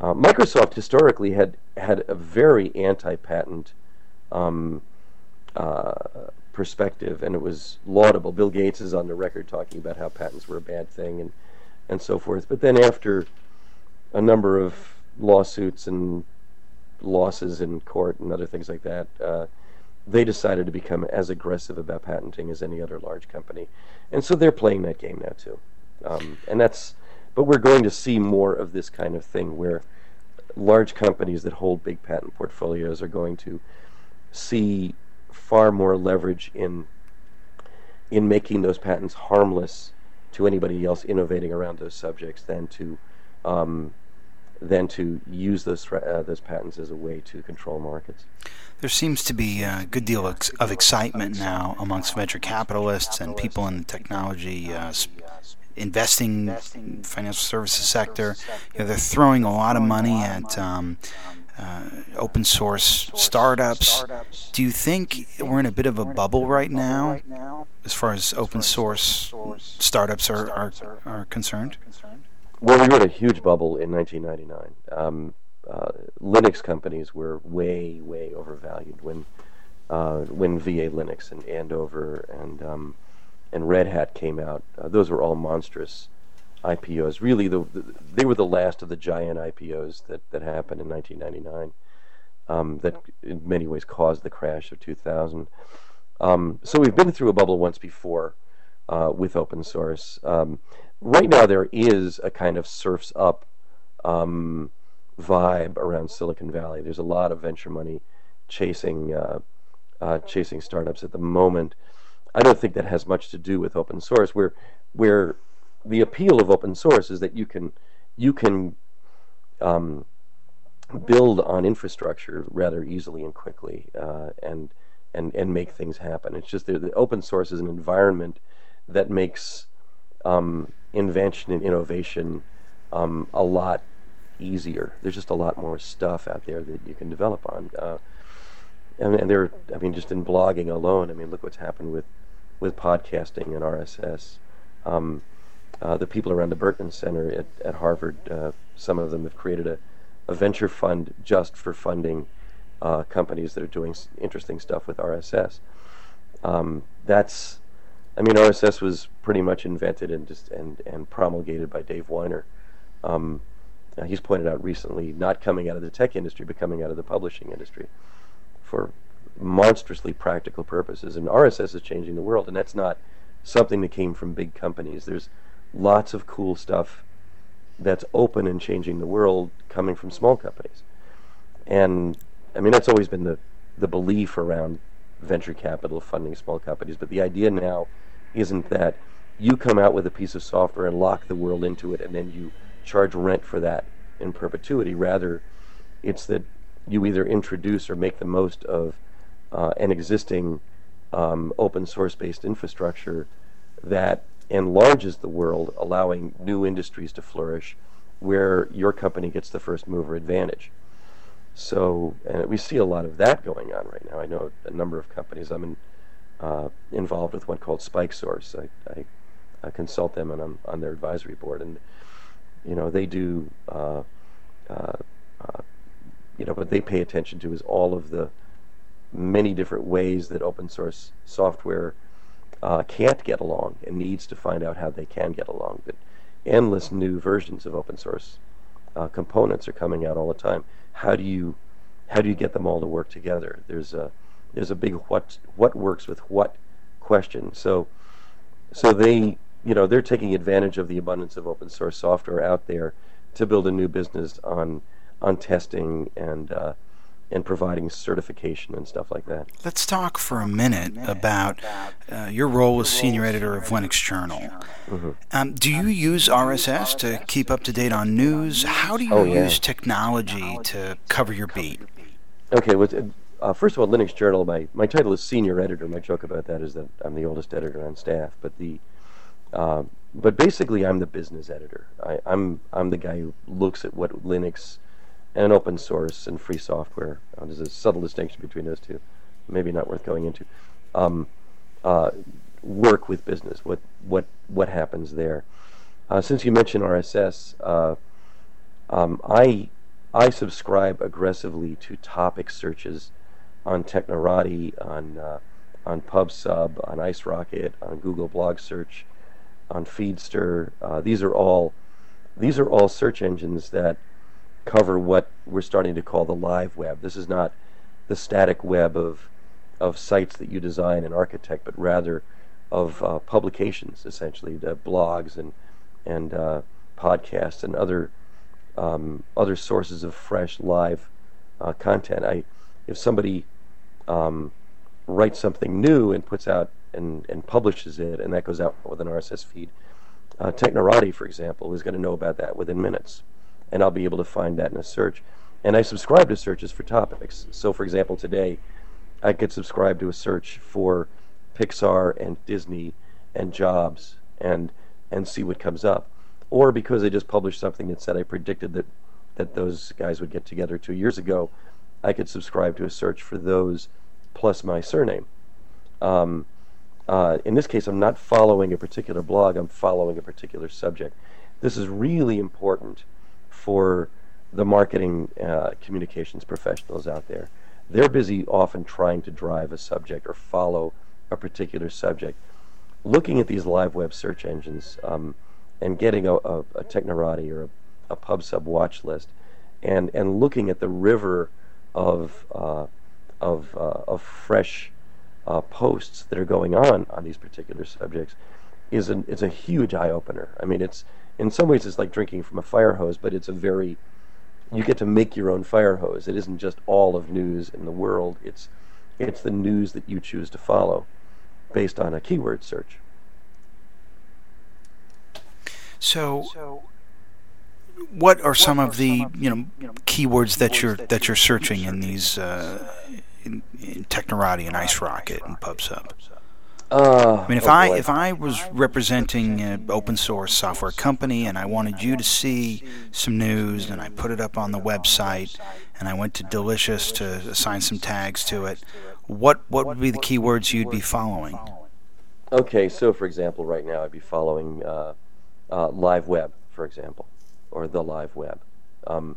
uh Microsoft historically had had a very anti-patent um, uh, perspective, and it was laudable. Bill Gates is on the record talking about how patents were a bad thing and and so forth. But then after a number of lawsuits and losses in court and other things like that, uh, they decided to become as aggressive about patenting as any other large company, and so they're playing that game now too. Um, and that's, but we're going to see more of this kind of thing where large companies that hold big patent portfolios are going to see far more leverage in in making those patents harmless to anybody else innovating around those subjects than to um, than to use those uh, those patents as a way to control markets. There seems to be a good deal of, of excitement now amongst venture capitalists and people in the technology uh, investing financial services sector. You know, they're throwing a lot of money at um, uh, open source startups. Do you think we're in a bit of a bubble right now as far as open source startups are, are, are concerned? Well, we were in a huge bubble in 1999. Um, uh, Linux companies were way, way overvalued when uh, when VA Linux and Andover and um, and Red Hat came out. Uh, those were all monstrous IPOs. Really, the, the, they were the last of the giant IPOs that, that happened in 1999. Um, that in many ways caused the crash of 2000. Um, so we've been through a bubble once before uh, with open source. Um, right now, there is a kind of surfs up um, vibe around Silicon Valley. There's a lot of venture money chasing uh, uh, chasing startups at the moment. I don't think that has much to do with open source. Where where the appeal of open source is that you can you can um, build on infrastructure rather easily and quickly uh, and and and make things happen. It's just the open source is an environment that makes um, invention and innovation um, a lot easier. There's just a lot more stuff out there that you can develop on. Uh, and, and there, I mean, just in blogging alone, I mean, look what's happened with with podcasting and RSS. Um, uh, the people around the Berkman Center at, at Harvard, uh, some of them have created a, a venture fund just for funding uh, companies that are doing s- interesting stuff with RSS. Um, that's, I mean, RSS was pretty much invented and just and, and promulgated by Dave Winer. Um, uh, he's pointed out recently, not coming out of the tech industry, but coming out of the publishing industry, for monstrously practical purposes. And RSS is changing the world, and that's not something that came from big companies. There's lots of cool stuff that's open and changing the world coming from small companies. And I mean, that's always been the, the belief around venture capital funding small companies. But the idea now isn't that you come out with a piece of software and lock the world into it and then you charge rent for that in perpetuity. Rather, it's that you either introduce or make the most of uh, an existing um, open source based infrastructure that enlarges the world, allowing new industries to flourish where your company gets the first mover advantage. So, and we see a lot of that going on right now. I know a number of companies. I'm in, uh, involved with one called SpikeSource. I, I, uh, consult them and I'm on their advisory board, and you know they do. Uh, uh, uh, you know, what they pay attention to is all of the many different ways that open source software uh, can't get along and needs to find out how they can get along. But endless new versions of open source uh, components are coming out all the time. How do you how do you get them all to work together? There's a there's a big what what works with what question. So so they you know they're taking advantage of the abundance of open source software out there to build a new business on on testing and uh, and providing certification and stuff like that. Let's talk for a minute about uh, your role as senior editor of Linux Journal. Mm-hmm. Um, do you use RSS to keep up to date on news? How do you oh, yeah. use technology to cover your beat? Okay, well, uh, first of all, Linux Journal. My my title is senior editor. My joke about that is that I'm the oldest editor on staff. But the uh, but basically, I'm the business editor. I, I'm I'm the guy who looks at what Linux and open source and free software. Uh, there's a subtle distinction between those two, maybe not worth going into. Um, uh, work with business. What what what happens there? Uh, since you mentioned RSS, uh, um, I I subscribe aggressively to topic searches on Technorati, on uh, on PubSub, on IceRocket, on Google Blog Search, on Feedster. Uh, these are all these are all search engines that cover what we're starting to call the live web. This is not the static web of of sites that you design and architect, but rather of uh, publications, essentially, the blogs and and uh, podcasts and other um, other sources of fresh live uh, content. I, if somebody um, writes something new and puts out and, and publishes it, and that goes out with an RSS feed, uh, Technorati, for example, is going to know about that within minutes and I'll be able to find that in a search. And I subscribe to searches for topics. So, for example, today I could subscribe to a search for Pixar and Disney and jobs and and see what comes up. Or because I just published something that said I predicted that that those guys would get together two years ago, I could subscribe to a search for those plus my surname. Um, uh, in this case, I'm not following a particular blog, I'm following a particular subject. This is really important for the marketing uh, communications professionals out there. They're busy often trying to drive a subject or follow a particular subject. Looking at these live web search engines um, and getting a, a, a Technorati or a, a PubSub watch list and, and looking at the river of, uh, of, uh, of fresh uh, posts that are going on on these particular subjects is, an, is a huge eye opener. I mean, it's in some ways it's like drinking from a fire hose, but it's a very you get to make your own fire hose. It isn't just all of news in the world. It's it's the news that you choose to follow based on a keyword search. So, what are some of the you know keywords that you're that you're searching in these uh, in, in Technorati and IceRocket and PubSub? Uh, I mean, if oh I if I was representing an open source software company and I wanted you to see some news and I put it up on the website and I went to Delicious to assign some tags to it, what what would be the keywords you'd be following? Okay, so for example, right now I'd be following uh, uh, live web, for example, or the live web. Um,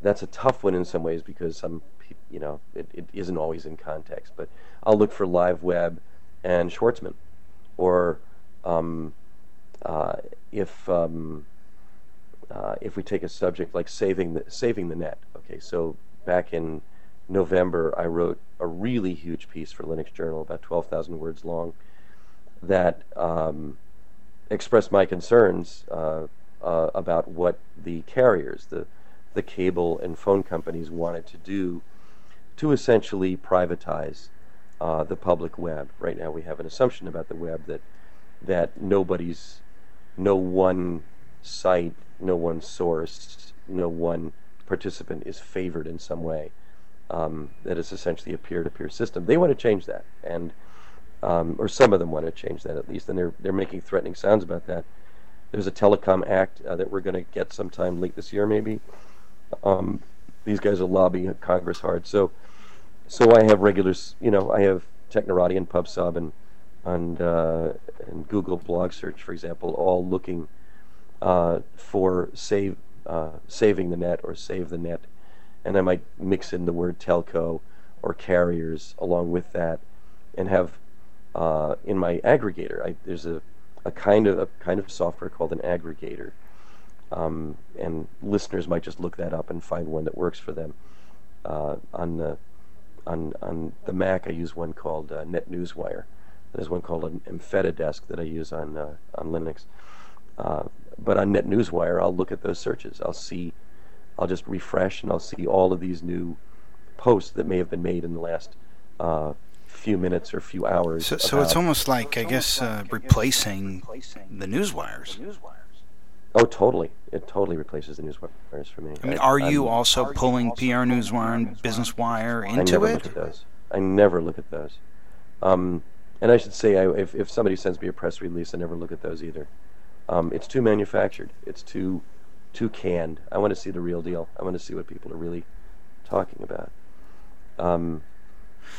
that's a tough one in some ways because some you know it, it isn't always in context, but I'll look for live web and Schwartzman, or um, uh, if um, uh, if we take a subject like saving the saving the net. Okay, so back in November, I wrote a really huge piece for Linux Journal, about twelve thousand words long, that um, expressed my concerns uh, uh about what the carriers, the the cable and phone companies wanted to do to essentially privatize uh, the public web. Right now, we have an assumption about the web that that nobody's, no one site, no one source, no one participant is favored in some way. Um, that is essentially a peer-to-peer system. They want to change that, and um, or some of them want to change that at least, and they're they're making threatening sounds about that. There's a telecom act uh, that we're going to get sometime late this year, maybe. Um, these guys are lobbying Congress hard, so so I have regulars, you know, I have Technorati and PubSub and on uh, and Google blog search, for example, all looking uh, for save uh, saving the net or save the net, and I might mix in the word telco or carriers along with that, and have uh, in my aggregator. I, there's a, a kind of a kind of software called an aggregator, um, and listeners might just look that up and find one that works for them. Uh, on the on on the Mac, I use one called uh, NetNewsWire. There's one called an AmphetaDesk that I use on uh, on Linux. Uh, but on NetNewsWire, I'll look at those searches. I'll see, I'll just refresh, and I'll see all of these new posts that may have been made in the last uh, few minutes or few hours. So, so it's almost like, I guess, uh, replacing the newswires. Oh, totally. It totally replaces the newswires for me. I mean, are you I'm, also pulling PR Newswire and Business Wire into I never it? Look at those. I never look at those. Um, and I should say, I, if, if somebody sends me a press release, I never look at those either. Um, it's too manufactured. It's too too canned. I want to see the real deal. I want to see what people are really talking about. Um,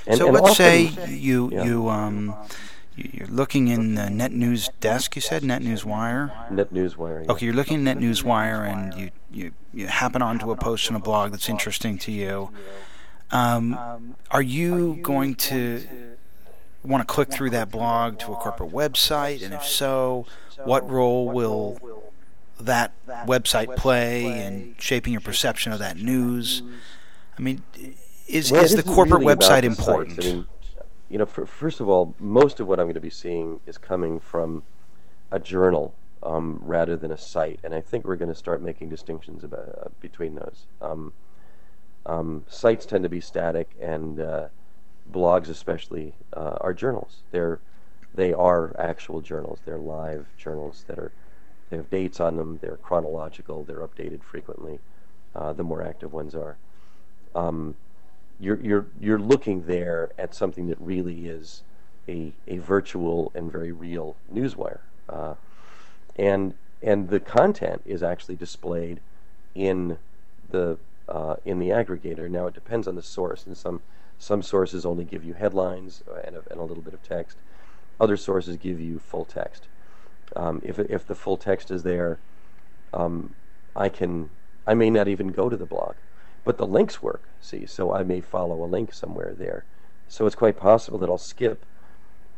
and, so and let's often, say you yeah. you um you're looking in the Net News desk. You said NetNewsWire. Net News Wire. Yeah. Okay, you're looking at Net News Wire, and you you you happen onto a post in a blog that's interesting to you. Um, are you going to want to click through that blog to a corporate website? And if so, what role will that website play in shaping your perception of that news? I mean, is, well, is the corporate really website important? You know, for, first of all, most of what I'm going to be seeing is coming from a journal um, rather than a site, and I think we're going to start making distinctions about, uh, between those. Um, um, sites tend to be static, and uh, blogs especially uh, are journals. They're they are actual journals. They're live journals that are they have dates on them. They're chronological. They're updated frequently. Uh, the more active ones are. Um, you're you're you're looking there at something that really is a a virtual and very real newswire, uh, and and the content is actually displayed in the uh, in the aggregator. Now it depends on the source, and some some sources only give you headlines and a, and a little bit of text. Other sources give you full text. Um, if, if the full text is there, um, I can I may not even go to the blog, but the links work. See, so I may follow a link somewhere there. So it's quite possible that I'll skip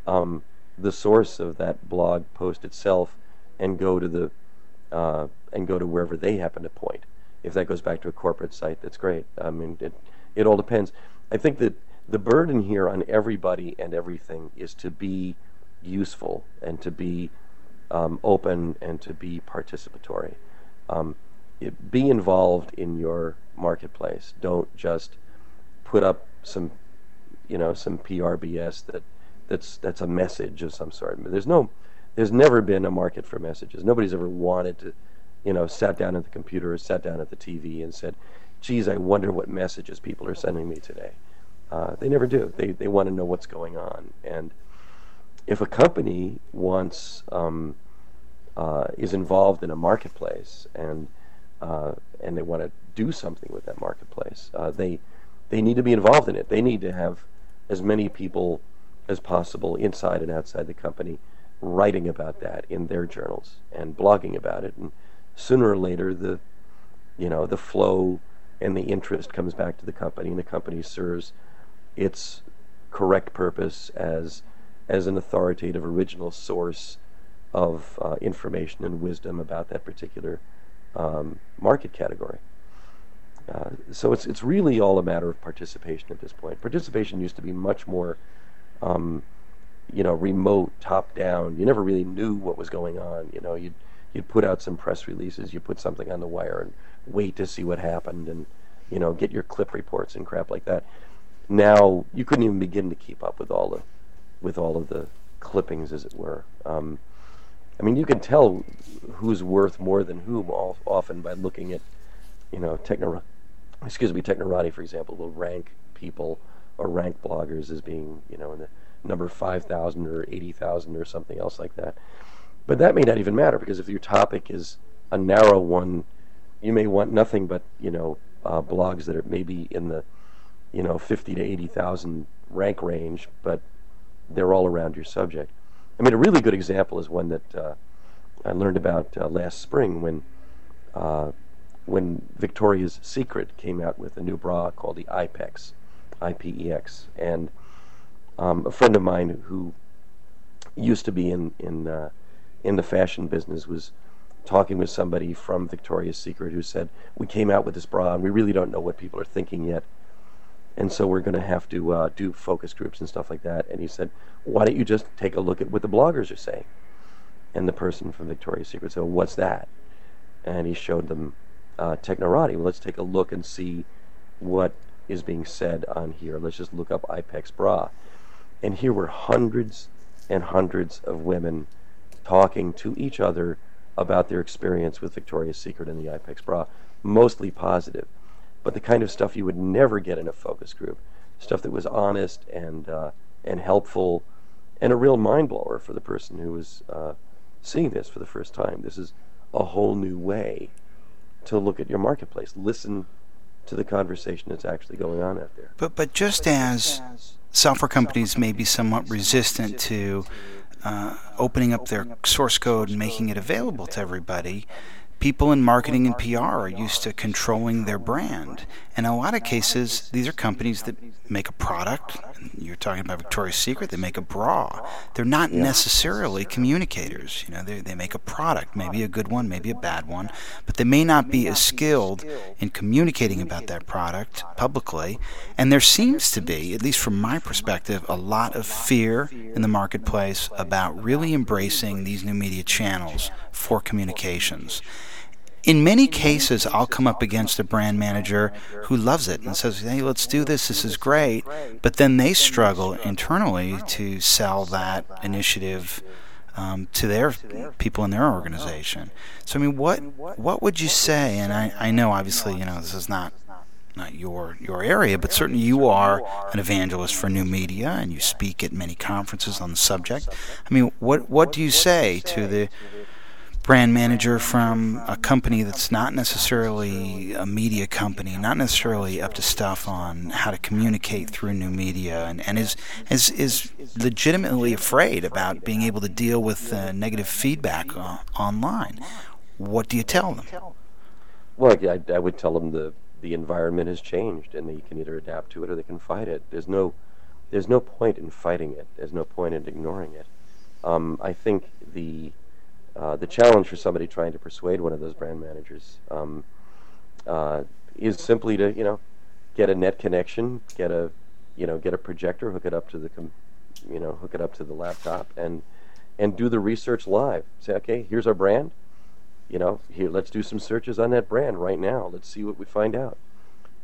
um, the source of that blog post itself and go to the uh, and go to wherever they happen to point. If that goes back to a corporate site, that's great. I mean, it it all depends. I think that the burden here on everybody and everything is to be useful and to be um, open and to be participatory. Um, it, be involved in your marketplace. Don't just put up some, you know, some PRBS that that's that's a message of some sort. There's no, there's never been a market for messages. Nobody's ever wanted to, you know, sat down at the computer or sat down at the TV and said, geez, I wonder what messages people are sending me today. Uh, they never do. They they want to know what's going on. And if a company wants um, uh, is involved in a marketplace and uh, and they want to do something with that marketplace, uh, they they need to be involved in it. They need to have as many people as possible inside and outside the company writing about that in their journals and blogging about it. And sooner or later, the you know the flow and the interest comes back to the company, and the company serves its correct purpose as as an authoritative original source of uh, information and wisdom about that particular um, market category. Uh, so it's it's really all a matter of participation at this point. Participation used to be much more, um, you know, remote, top down. You never really knew what was going on. You know, you'd you'd put out some press releases, you put something on the wire, and wait to see what happened, and you know, get your clip reports and crap like that now you couldn't even begin to keep up with all the with all of the clippings, as it were. Um, I mean, you can tell who's worth more than whom all, often by looking at, you know, Techno, excuse me, Technorati, for example, will rank people or rank bloggers as being, you know, in the number 5,000 or 80,000 or something else like that. But that may not even matter because if your topic is a narrow one, you may want nothing but, you know, uh, blogs that are maybe in the you know, 50 to 80,000 rank range, but they're all around your subject. I mean, a really good example is one that uh, I learned about uh, last spring when uh, when Victoria's Secret came out with a new bra called the IPEX, I-P-E-X, and um, a friend of mine who used to be in in uh, in the fashion business was talking with somebody from Victoria's Secret who said we came out with this bra and we really don't know what people are thinking yet, and so we're going to have to uh, do focus groups and stuff like that. And he said, why don't you just take a look at what the bloggers are saying? And the person from Victoria's Secret said, what's that? And he showed them uh, Technorati. Well, let's take a look and see what is being said on here. Let's just look up IPEX bra. And here were hundreds and hundreds of women talking to each other about their experience with Victoria's Secret and the IPEX bra, mostly positive, but the kind of stuff you would never get in a focus group, stuff that was honest and uh, and helpful, and a real mind blower for the person who was uh, seeing this for the first time. This is a whole new way to look at your marketplace. Listen to the conversation that's actually going on out there. But but just as software companies may be somewhat resistant to uh, opening up their source code and making it available to everybody, people in marketing and PR are used to controlling their brand. And in a lot of cases, these are companies that make a product. You're talking about Victoria's Secret, they make a bra. They're not necessarily communicators. You know, they, they make a product, maybe a good one, maybe a bad one, but they may not be as skilled in communicating about that product publicly. And there seems to be, at least from my perspective, a lot of fear in the marketplace about really embracing these new media channels for communications. In many cases, I'll come up against a brand manager who loves it and says, hey, let's do this, this is great. But then they struggle internally to sell that initiative um, to their people in their organization. So, I mean, what what would you say? And I, I know, obviously, you know, this is not not your your area, but certainly you are an evangelist for new media, and you speak at many conferences on the subject. I mean, what what do you say to the brand manager from a company that's not necessarily a media company, not necessarily up to stuff on how to communicate through new media, and, and is, is, is legitimately afraid about being able to deal with uh, negative feedback uh, online. What do you tell them? Well, I, I would tell them the, the environment has changed, and they can either adapt to it or they can fight it. There's no, there's no point in fighting it. There's no point in ignoring it. Um, I think the uh, the challenge for somebody trying to persuade one of those brand managers um, uh, is simply to you know get a net connection, get a you know get a projector, hook it up to the com- you know hook it up to the laptop, and and do the research live. Say, okay, here's our brand. You know, here let's do some searches on that brand right now. Let's see what we find out.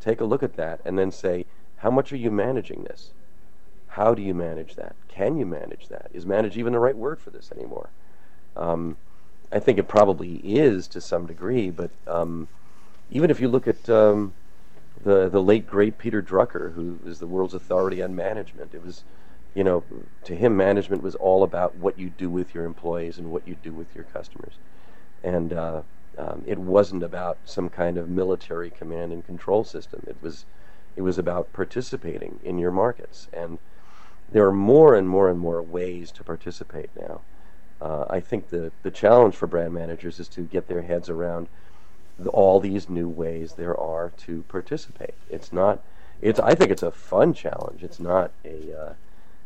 Take a look at that, and then say, how much are you managing this? How do you manage that? Can you manage that? Is manage even the right word for this anymore? Um, I think it probably is to some degree, but um, even if you look at um, the the late great Peter Drucker, who is the world's authority on management, it was, you know, to him management was all about what you do with your employees and what you do with your customers, and uh, um, it wasn't about some kind of military command and control system. It was it was about participating in your markets, and there are more and more and more ways to participate now uh, I think the, the challenge for brand managers is to get their heads around the, all these new ways there are to participate. It's not. It's. I think it's a fun challenge. It's not a. Uh,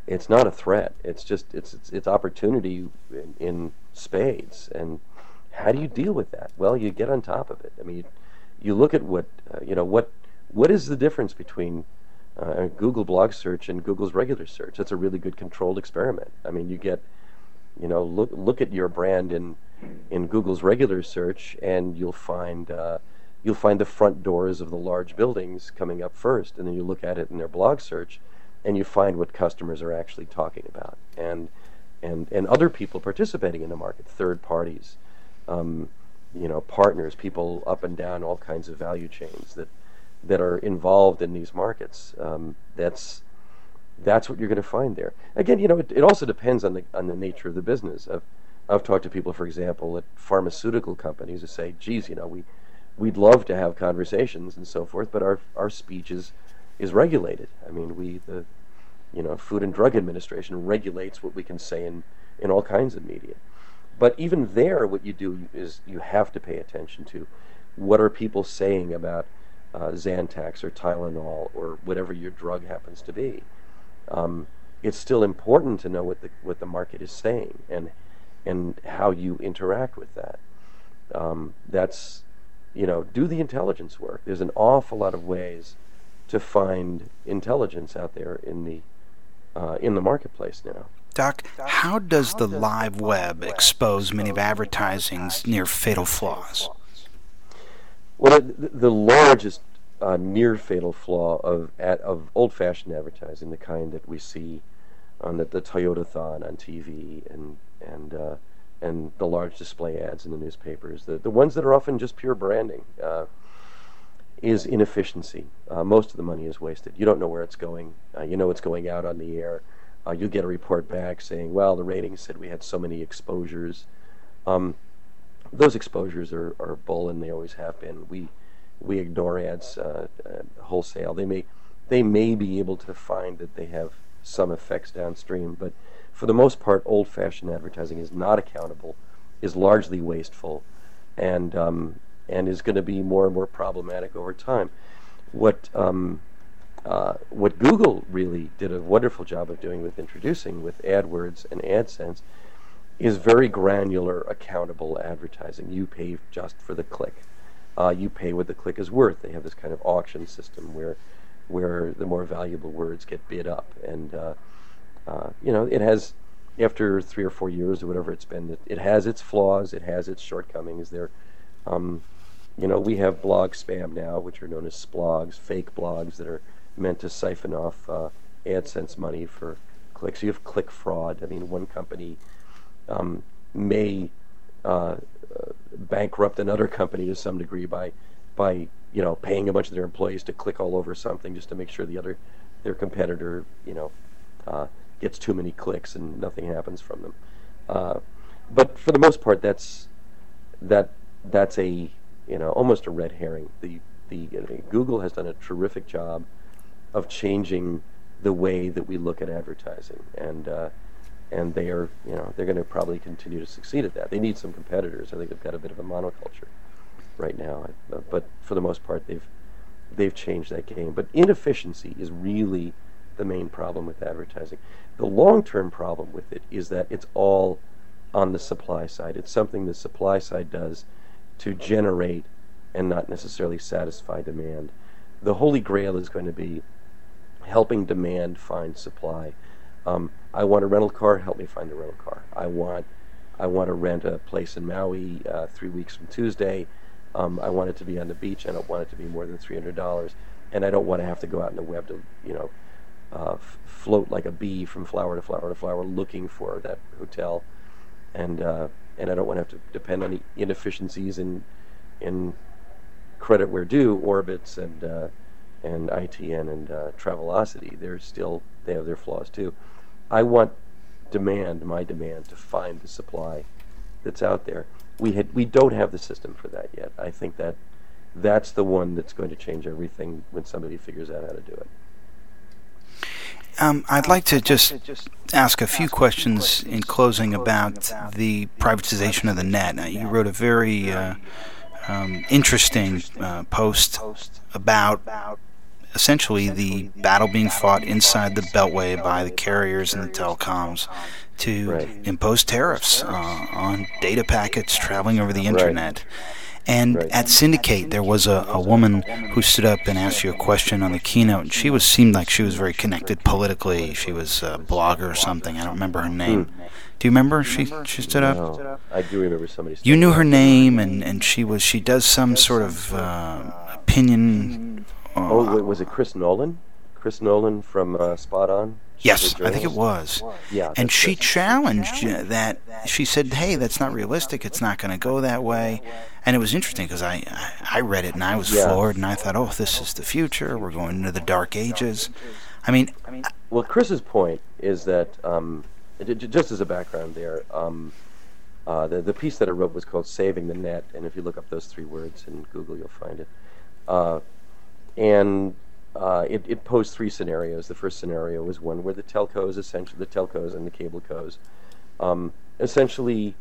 it's not a threat. It's just. It's. It's, it's opportunity in, in, spades. And how do you deal with that? Well, you get on top of it. I mean, you, you look at what uh, you know. What What is the difference between uh, Google blog search and Google's regular search? That's a really good controlled experiment. I mean, you get you know, look look at your brand in in Google's regular search, and you'll find uh, you'll find the front doors of the large buildings coming up first, and then you look at it in their blog search, and you find what customers are actually talking about, and and and other people participating in the market, third parties, um, you know, partners, people up and down all kinds of value chains that that are involved in these markets. Um, that's that's what you're going to find there. Again, you know, it, it also depends on the on the nature of the business. I've, I've talked to people, for example, at pharmaceutical companies who say, "Geez, you know, we we'd love to have conversations and so forth, but our our speech is is regulated. I mean, we the you know, Food and Drug Administration regulates what we can say in, in all kinds of media. But even there, what you do is you have to pay attention to what are people saying about uh, Zantac or Tylenol or whatever your drug happens to be. Um, it's still important to know what the what the market is saying and and how you interact with that. Um, that's you know do the intelligence work. There's an awful lot of ways to find intelligence out there in the uh, in the marketplace now. Doc, how does the live web expose many of advertising's near fatal flaws? Well, the, the largest uh, near fatal flaw of at, of old-fashioned advertising, the kind that we see on the, the Toyota-thon on TV and and uh, and the large display ads in the newspapers, the the ones that are often just pure branding, uh, is inefficiency. Uh, most of the money is wasted. You don't know where it's going. Uh, you know it's going out on the air. Uh, you get a report back saying, "Well, the ratings said we had so many exposures." Um, those exposures are, are bull, and they always have been. We we ignore ads uh, uh, wholesale. They may they may be able to find that they have some effects downstream, but for the most part, old-fashioned advertising is not accountable, is largely wasteful, and um, and is going to be more and more problematic over time. What um, uh, what Google really did a wonderful job of doing with introducing with AdWords and AdSense is very granular, accountable advertising. You pay just for the click. Uh, you pay what the click is worth. They have this kind of auction system where where the more valuable words get bid up, and uh, uh, you know it has after three or four years or whatever it's been, it, it has its flaws, it has its shortcomings. There, um, you know, we have blog spam now, which are known as splogs, fake blogs that are meant to siphon off uh, AdSense money for clicks. You have click fraud. I mean, one company um, may uh, bankrupt another company to some degree by by you know paying a bunch of their employees to click all over something just to make sure the other their competitor you know uh, gets too many clicks and nothing happens from them. Uh, but for the most part, that's that that's a you know almost a red herring. The the uh, Google has done a terrific job of changing the way that we look at advertising, and uh, and they are you know they're going to probably continue to succeed at that. They need some competitors. I think they've got a bit of a monoculture right now, but for the most part, they've they've changed that game. But inefficiency is really the main problem with advertising. The long-term problem with it is that it's all on the supply side. It's something the supply side does to generate and not necessarily satisfy demand. The holy grail is going to be helping demand find supply. Um, I want a rental car. Help me find a rental car. I want I want to rent a place in Maui uh, three weeks from Tuesday. Um, I want it to be on the beach. I don't want it to be more than three hundred dollars, and I don't want to have to go out in the web to you know uh, f- float like a bee from flower to flower to flower looking for that hotel, and uh, and I don't want to have to depend on the inefficiencies in in credit where due orbitz and uh, and ITN and uh, Travelocity. They're still they have their flaws too. I want demand, my demand, to find the supply that's out there. We had we don't have the system for that yet. I think that that's the one that's going to change everything when somebody figures out how to do it. Um, I'd like to just ask a few questions in closing about the privatization of the net. You wrote a very uh, um, interesting uh, post about essentially the battle being fought inside the Beltway by the carriers and the telecoms to right. impose tariffs uh, on data packets traveling over the internet. Right. And right. at Syndicate, there was a, a woman who stood up and asked you a question on the keynote. And she was seemed like she was very connected politically. She was a blogger or something. I don't remember her name. Hmm. Do you remember she she stood up? No, I do remember somebody. You knew her name, and, and she was she does some sort of uh, opinion. Uh, oh, wait, was it Chris Nolan? Chris Nolan from uh, Spot On. Yes, I think it was. Yeah, and she challenged that. She said, "Hey, that's not realistic. It's not going to go that way." And it was interesting because I, I read it and I was yeah. floored, and I thought, "Oh, this is the future. We're going into the dark ages." I mean, well, Chris's point is that um, just as a background there, um, uh, the the piece that I wrote was called "Saving the Net," and if you look up those three words in Google, you'll find it. Uh, and uh, it, it posed three scenarios. The first scenario was one where the telcos, essentially the telcos and the cable cos, um, essentially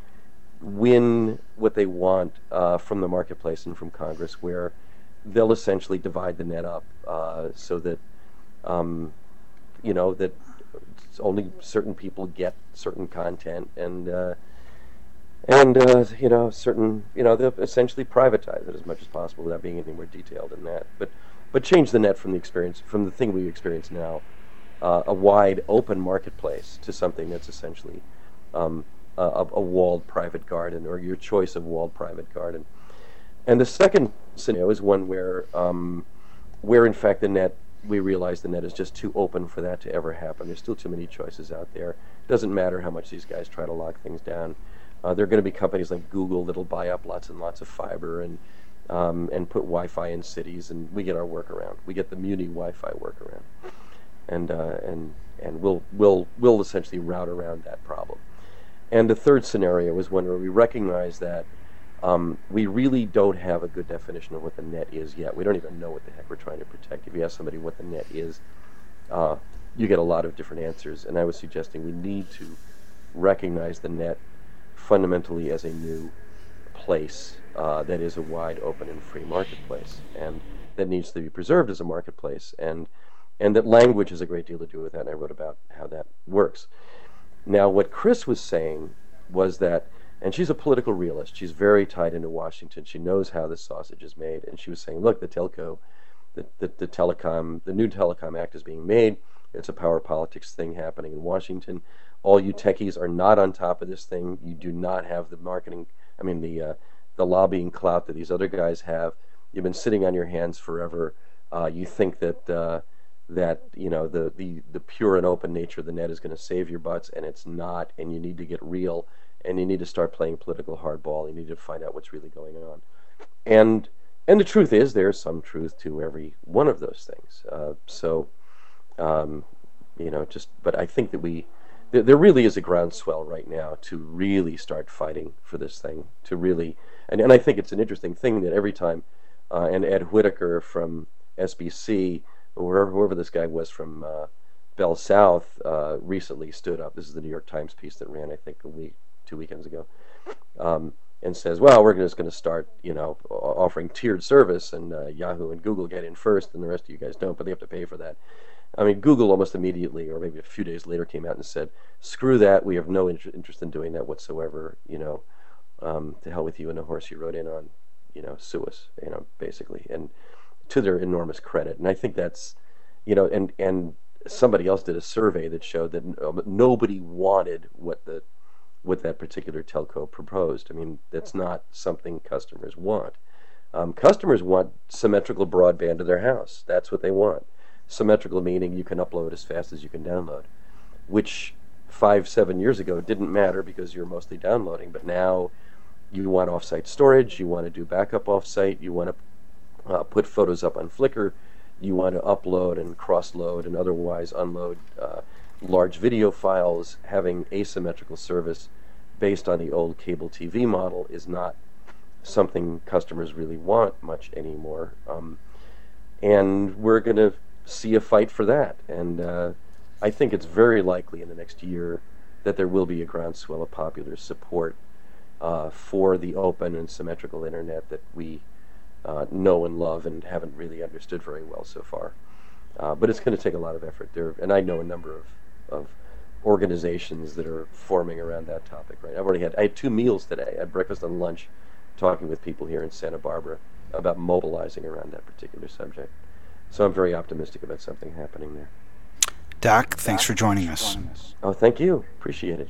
win what they want uh, from the marketplace and from Congress, where they'll essentially divide the net up uh, so that um, you know that only certain people get certain content and uh, and uh, you know certain you know they'll essentially privatize it as much as possible without being any more detailed than that but but change the net from the experience from the thing we experience now uh, a wide open marketplace to something that's essentially um, a, a, walled private garden or your choice of walled private garden and the second scenario is one where um, where in fact the net we realize the net is just too open for that to ever happen. There's still too many choices out there. It doesn't matter how much these guys try to lock things down. Uh, there are going to be companies like Google that'll buy up lots and lots of fiber and um, and put Wi-Fi in cities, and we get our workaround. We get the Muni Wi-Fi workaround, and uh, and and we'll we'll we'll essentially route around that problem. And the third scenario is one where we recognize that um, we really don't have a good definition of what the net is yet. We don't even know what the heck we're trying to protect. If you ask somebody what the net is, uh, you get a lot of different answers. And I was suggesting we need to recognize the net fundamentally as a new place uh, that is a wide open and free marketplace, and that needs to be preserved as a marketplace. And and that language has a great deal to do with that. And I wrote about how that works. Now, what Chris was saying was that and she's a political realist. She's very tied into Washington. She knows how this sausage is made. And she was saying, look, the telco, the, the, the telecom, the new telecom act is being made. It's a power politics thing happening in Washington. All you techies are not on top of this thing. You do not have the marketing, I mean, the, uh, the lobbying clout that these other guys have. You've been sitting on your hands forever. Uh, you think that uh, that you know the, the the pure and open nature of the net is going to save your butts, and it's not. And you need to get real and you need to start playing political hardball. You need to find out what's really going on. And and the truth is, there's some truth to every one of those things. Uh, so, um, you know, just but I think that we there, there really is a groundswell right now to really start fighting for this thing. To really, and and I think it's an interesting thing that every time, uh, and Ed Whitacre from SBC, or whoever, whoever this guy was from. Uh, Bell South uh, recently stood up. This is the New York Times piece that ran, I think, a week, two weekends ago, um, and says, "Well, we're just going to start, you know, offering tiered service, and uh, Yahoo and Google get in first, and the rest of you guys don't, but they have to pay for that." I mean, Google almost immediately, or maybe a few days later, came out and said, "Screw that! We have no inter- interest in doing that whatsoever. You know, um, to hell with you and the horse you rode in on. You know, sue us. You know, basically, and to their enormous credit. And I think that's, you know, and and somebody else did a survey that showed that nobody wanted what the what that particular telco proposed. I mean, that's not something customers want. Um, customers want symmetrical broadband to their house. That's what they want. Symmetrical meaning you can upload as fast as you can download, which five, seven years ago didn't matter because you're mostly downloading. But now you want offsite storage, you want to do backup offsite, you want to uh, put photos up on Flickr, you want to upload and cross load and otherwise unload uh, large video files. Having asymmetrical service based on the old cable TV model is not something customers really want much anymore. Um, and we're going to see a fight for that. And uh, I think it's very likely in the next year that there will be a groundswell of popular support uh, for the open and symmetrical internet that we uh, know and love and haven't really understood very well so far. Uh, but it's going to take a lot of effort there, and I know a number of, of organizations that are forming around that topic. Right, I've already had I had two meals today. I had breakfast and lunch, talking with people here in Santa Barbara about mobilizing around that particular subject. So I'm very optimistic about something happening there. Doc, thanks for joining us. Oh, thank you. Appreciate it.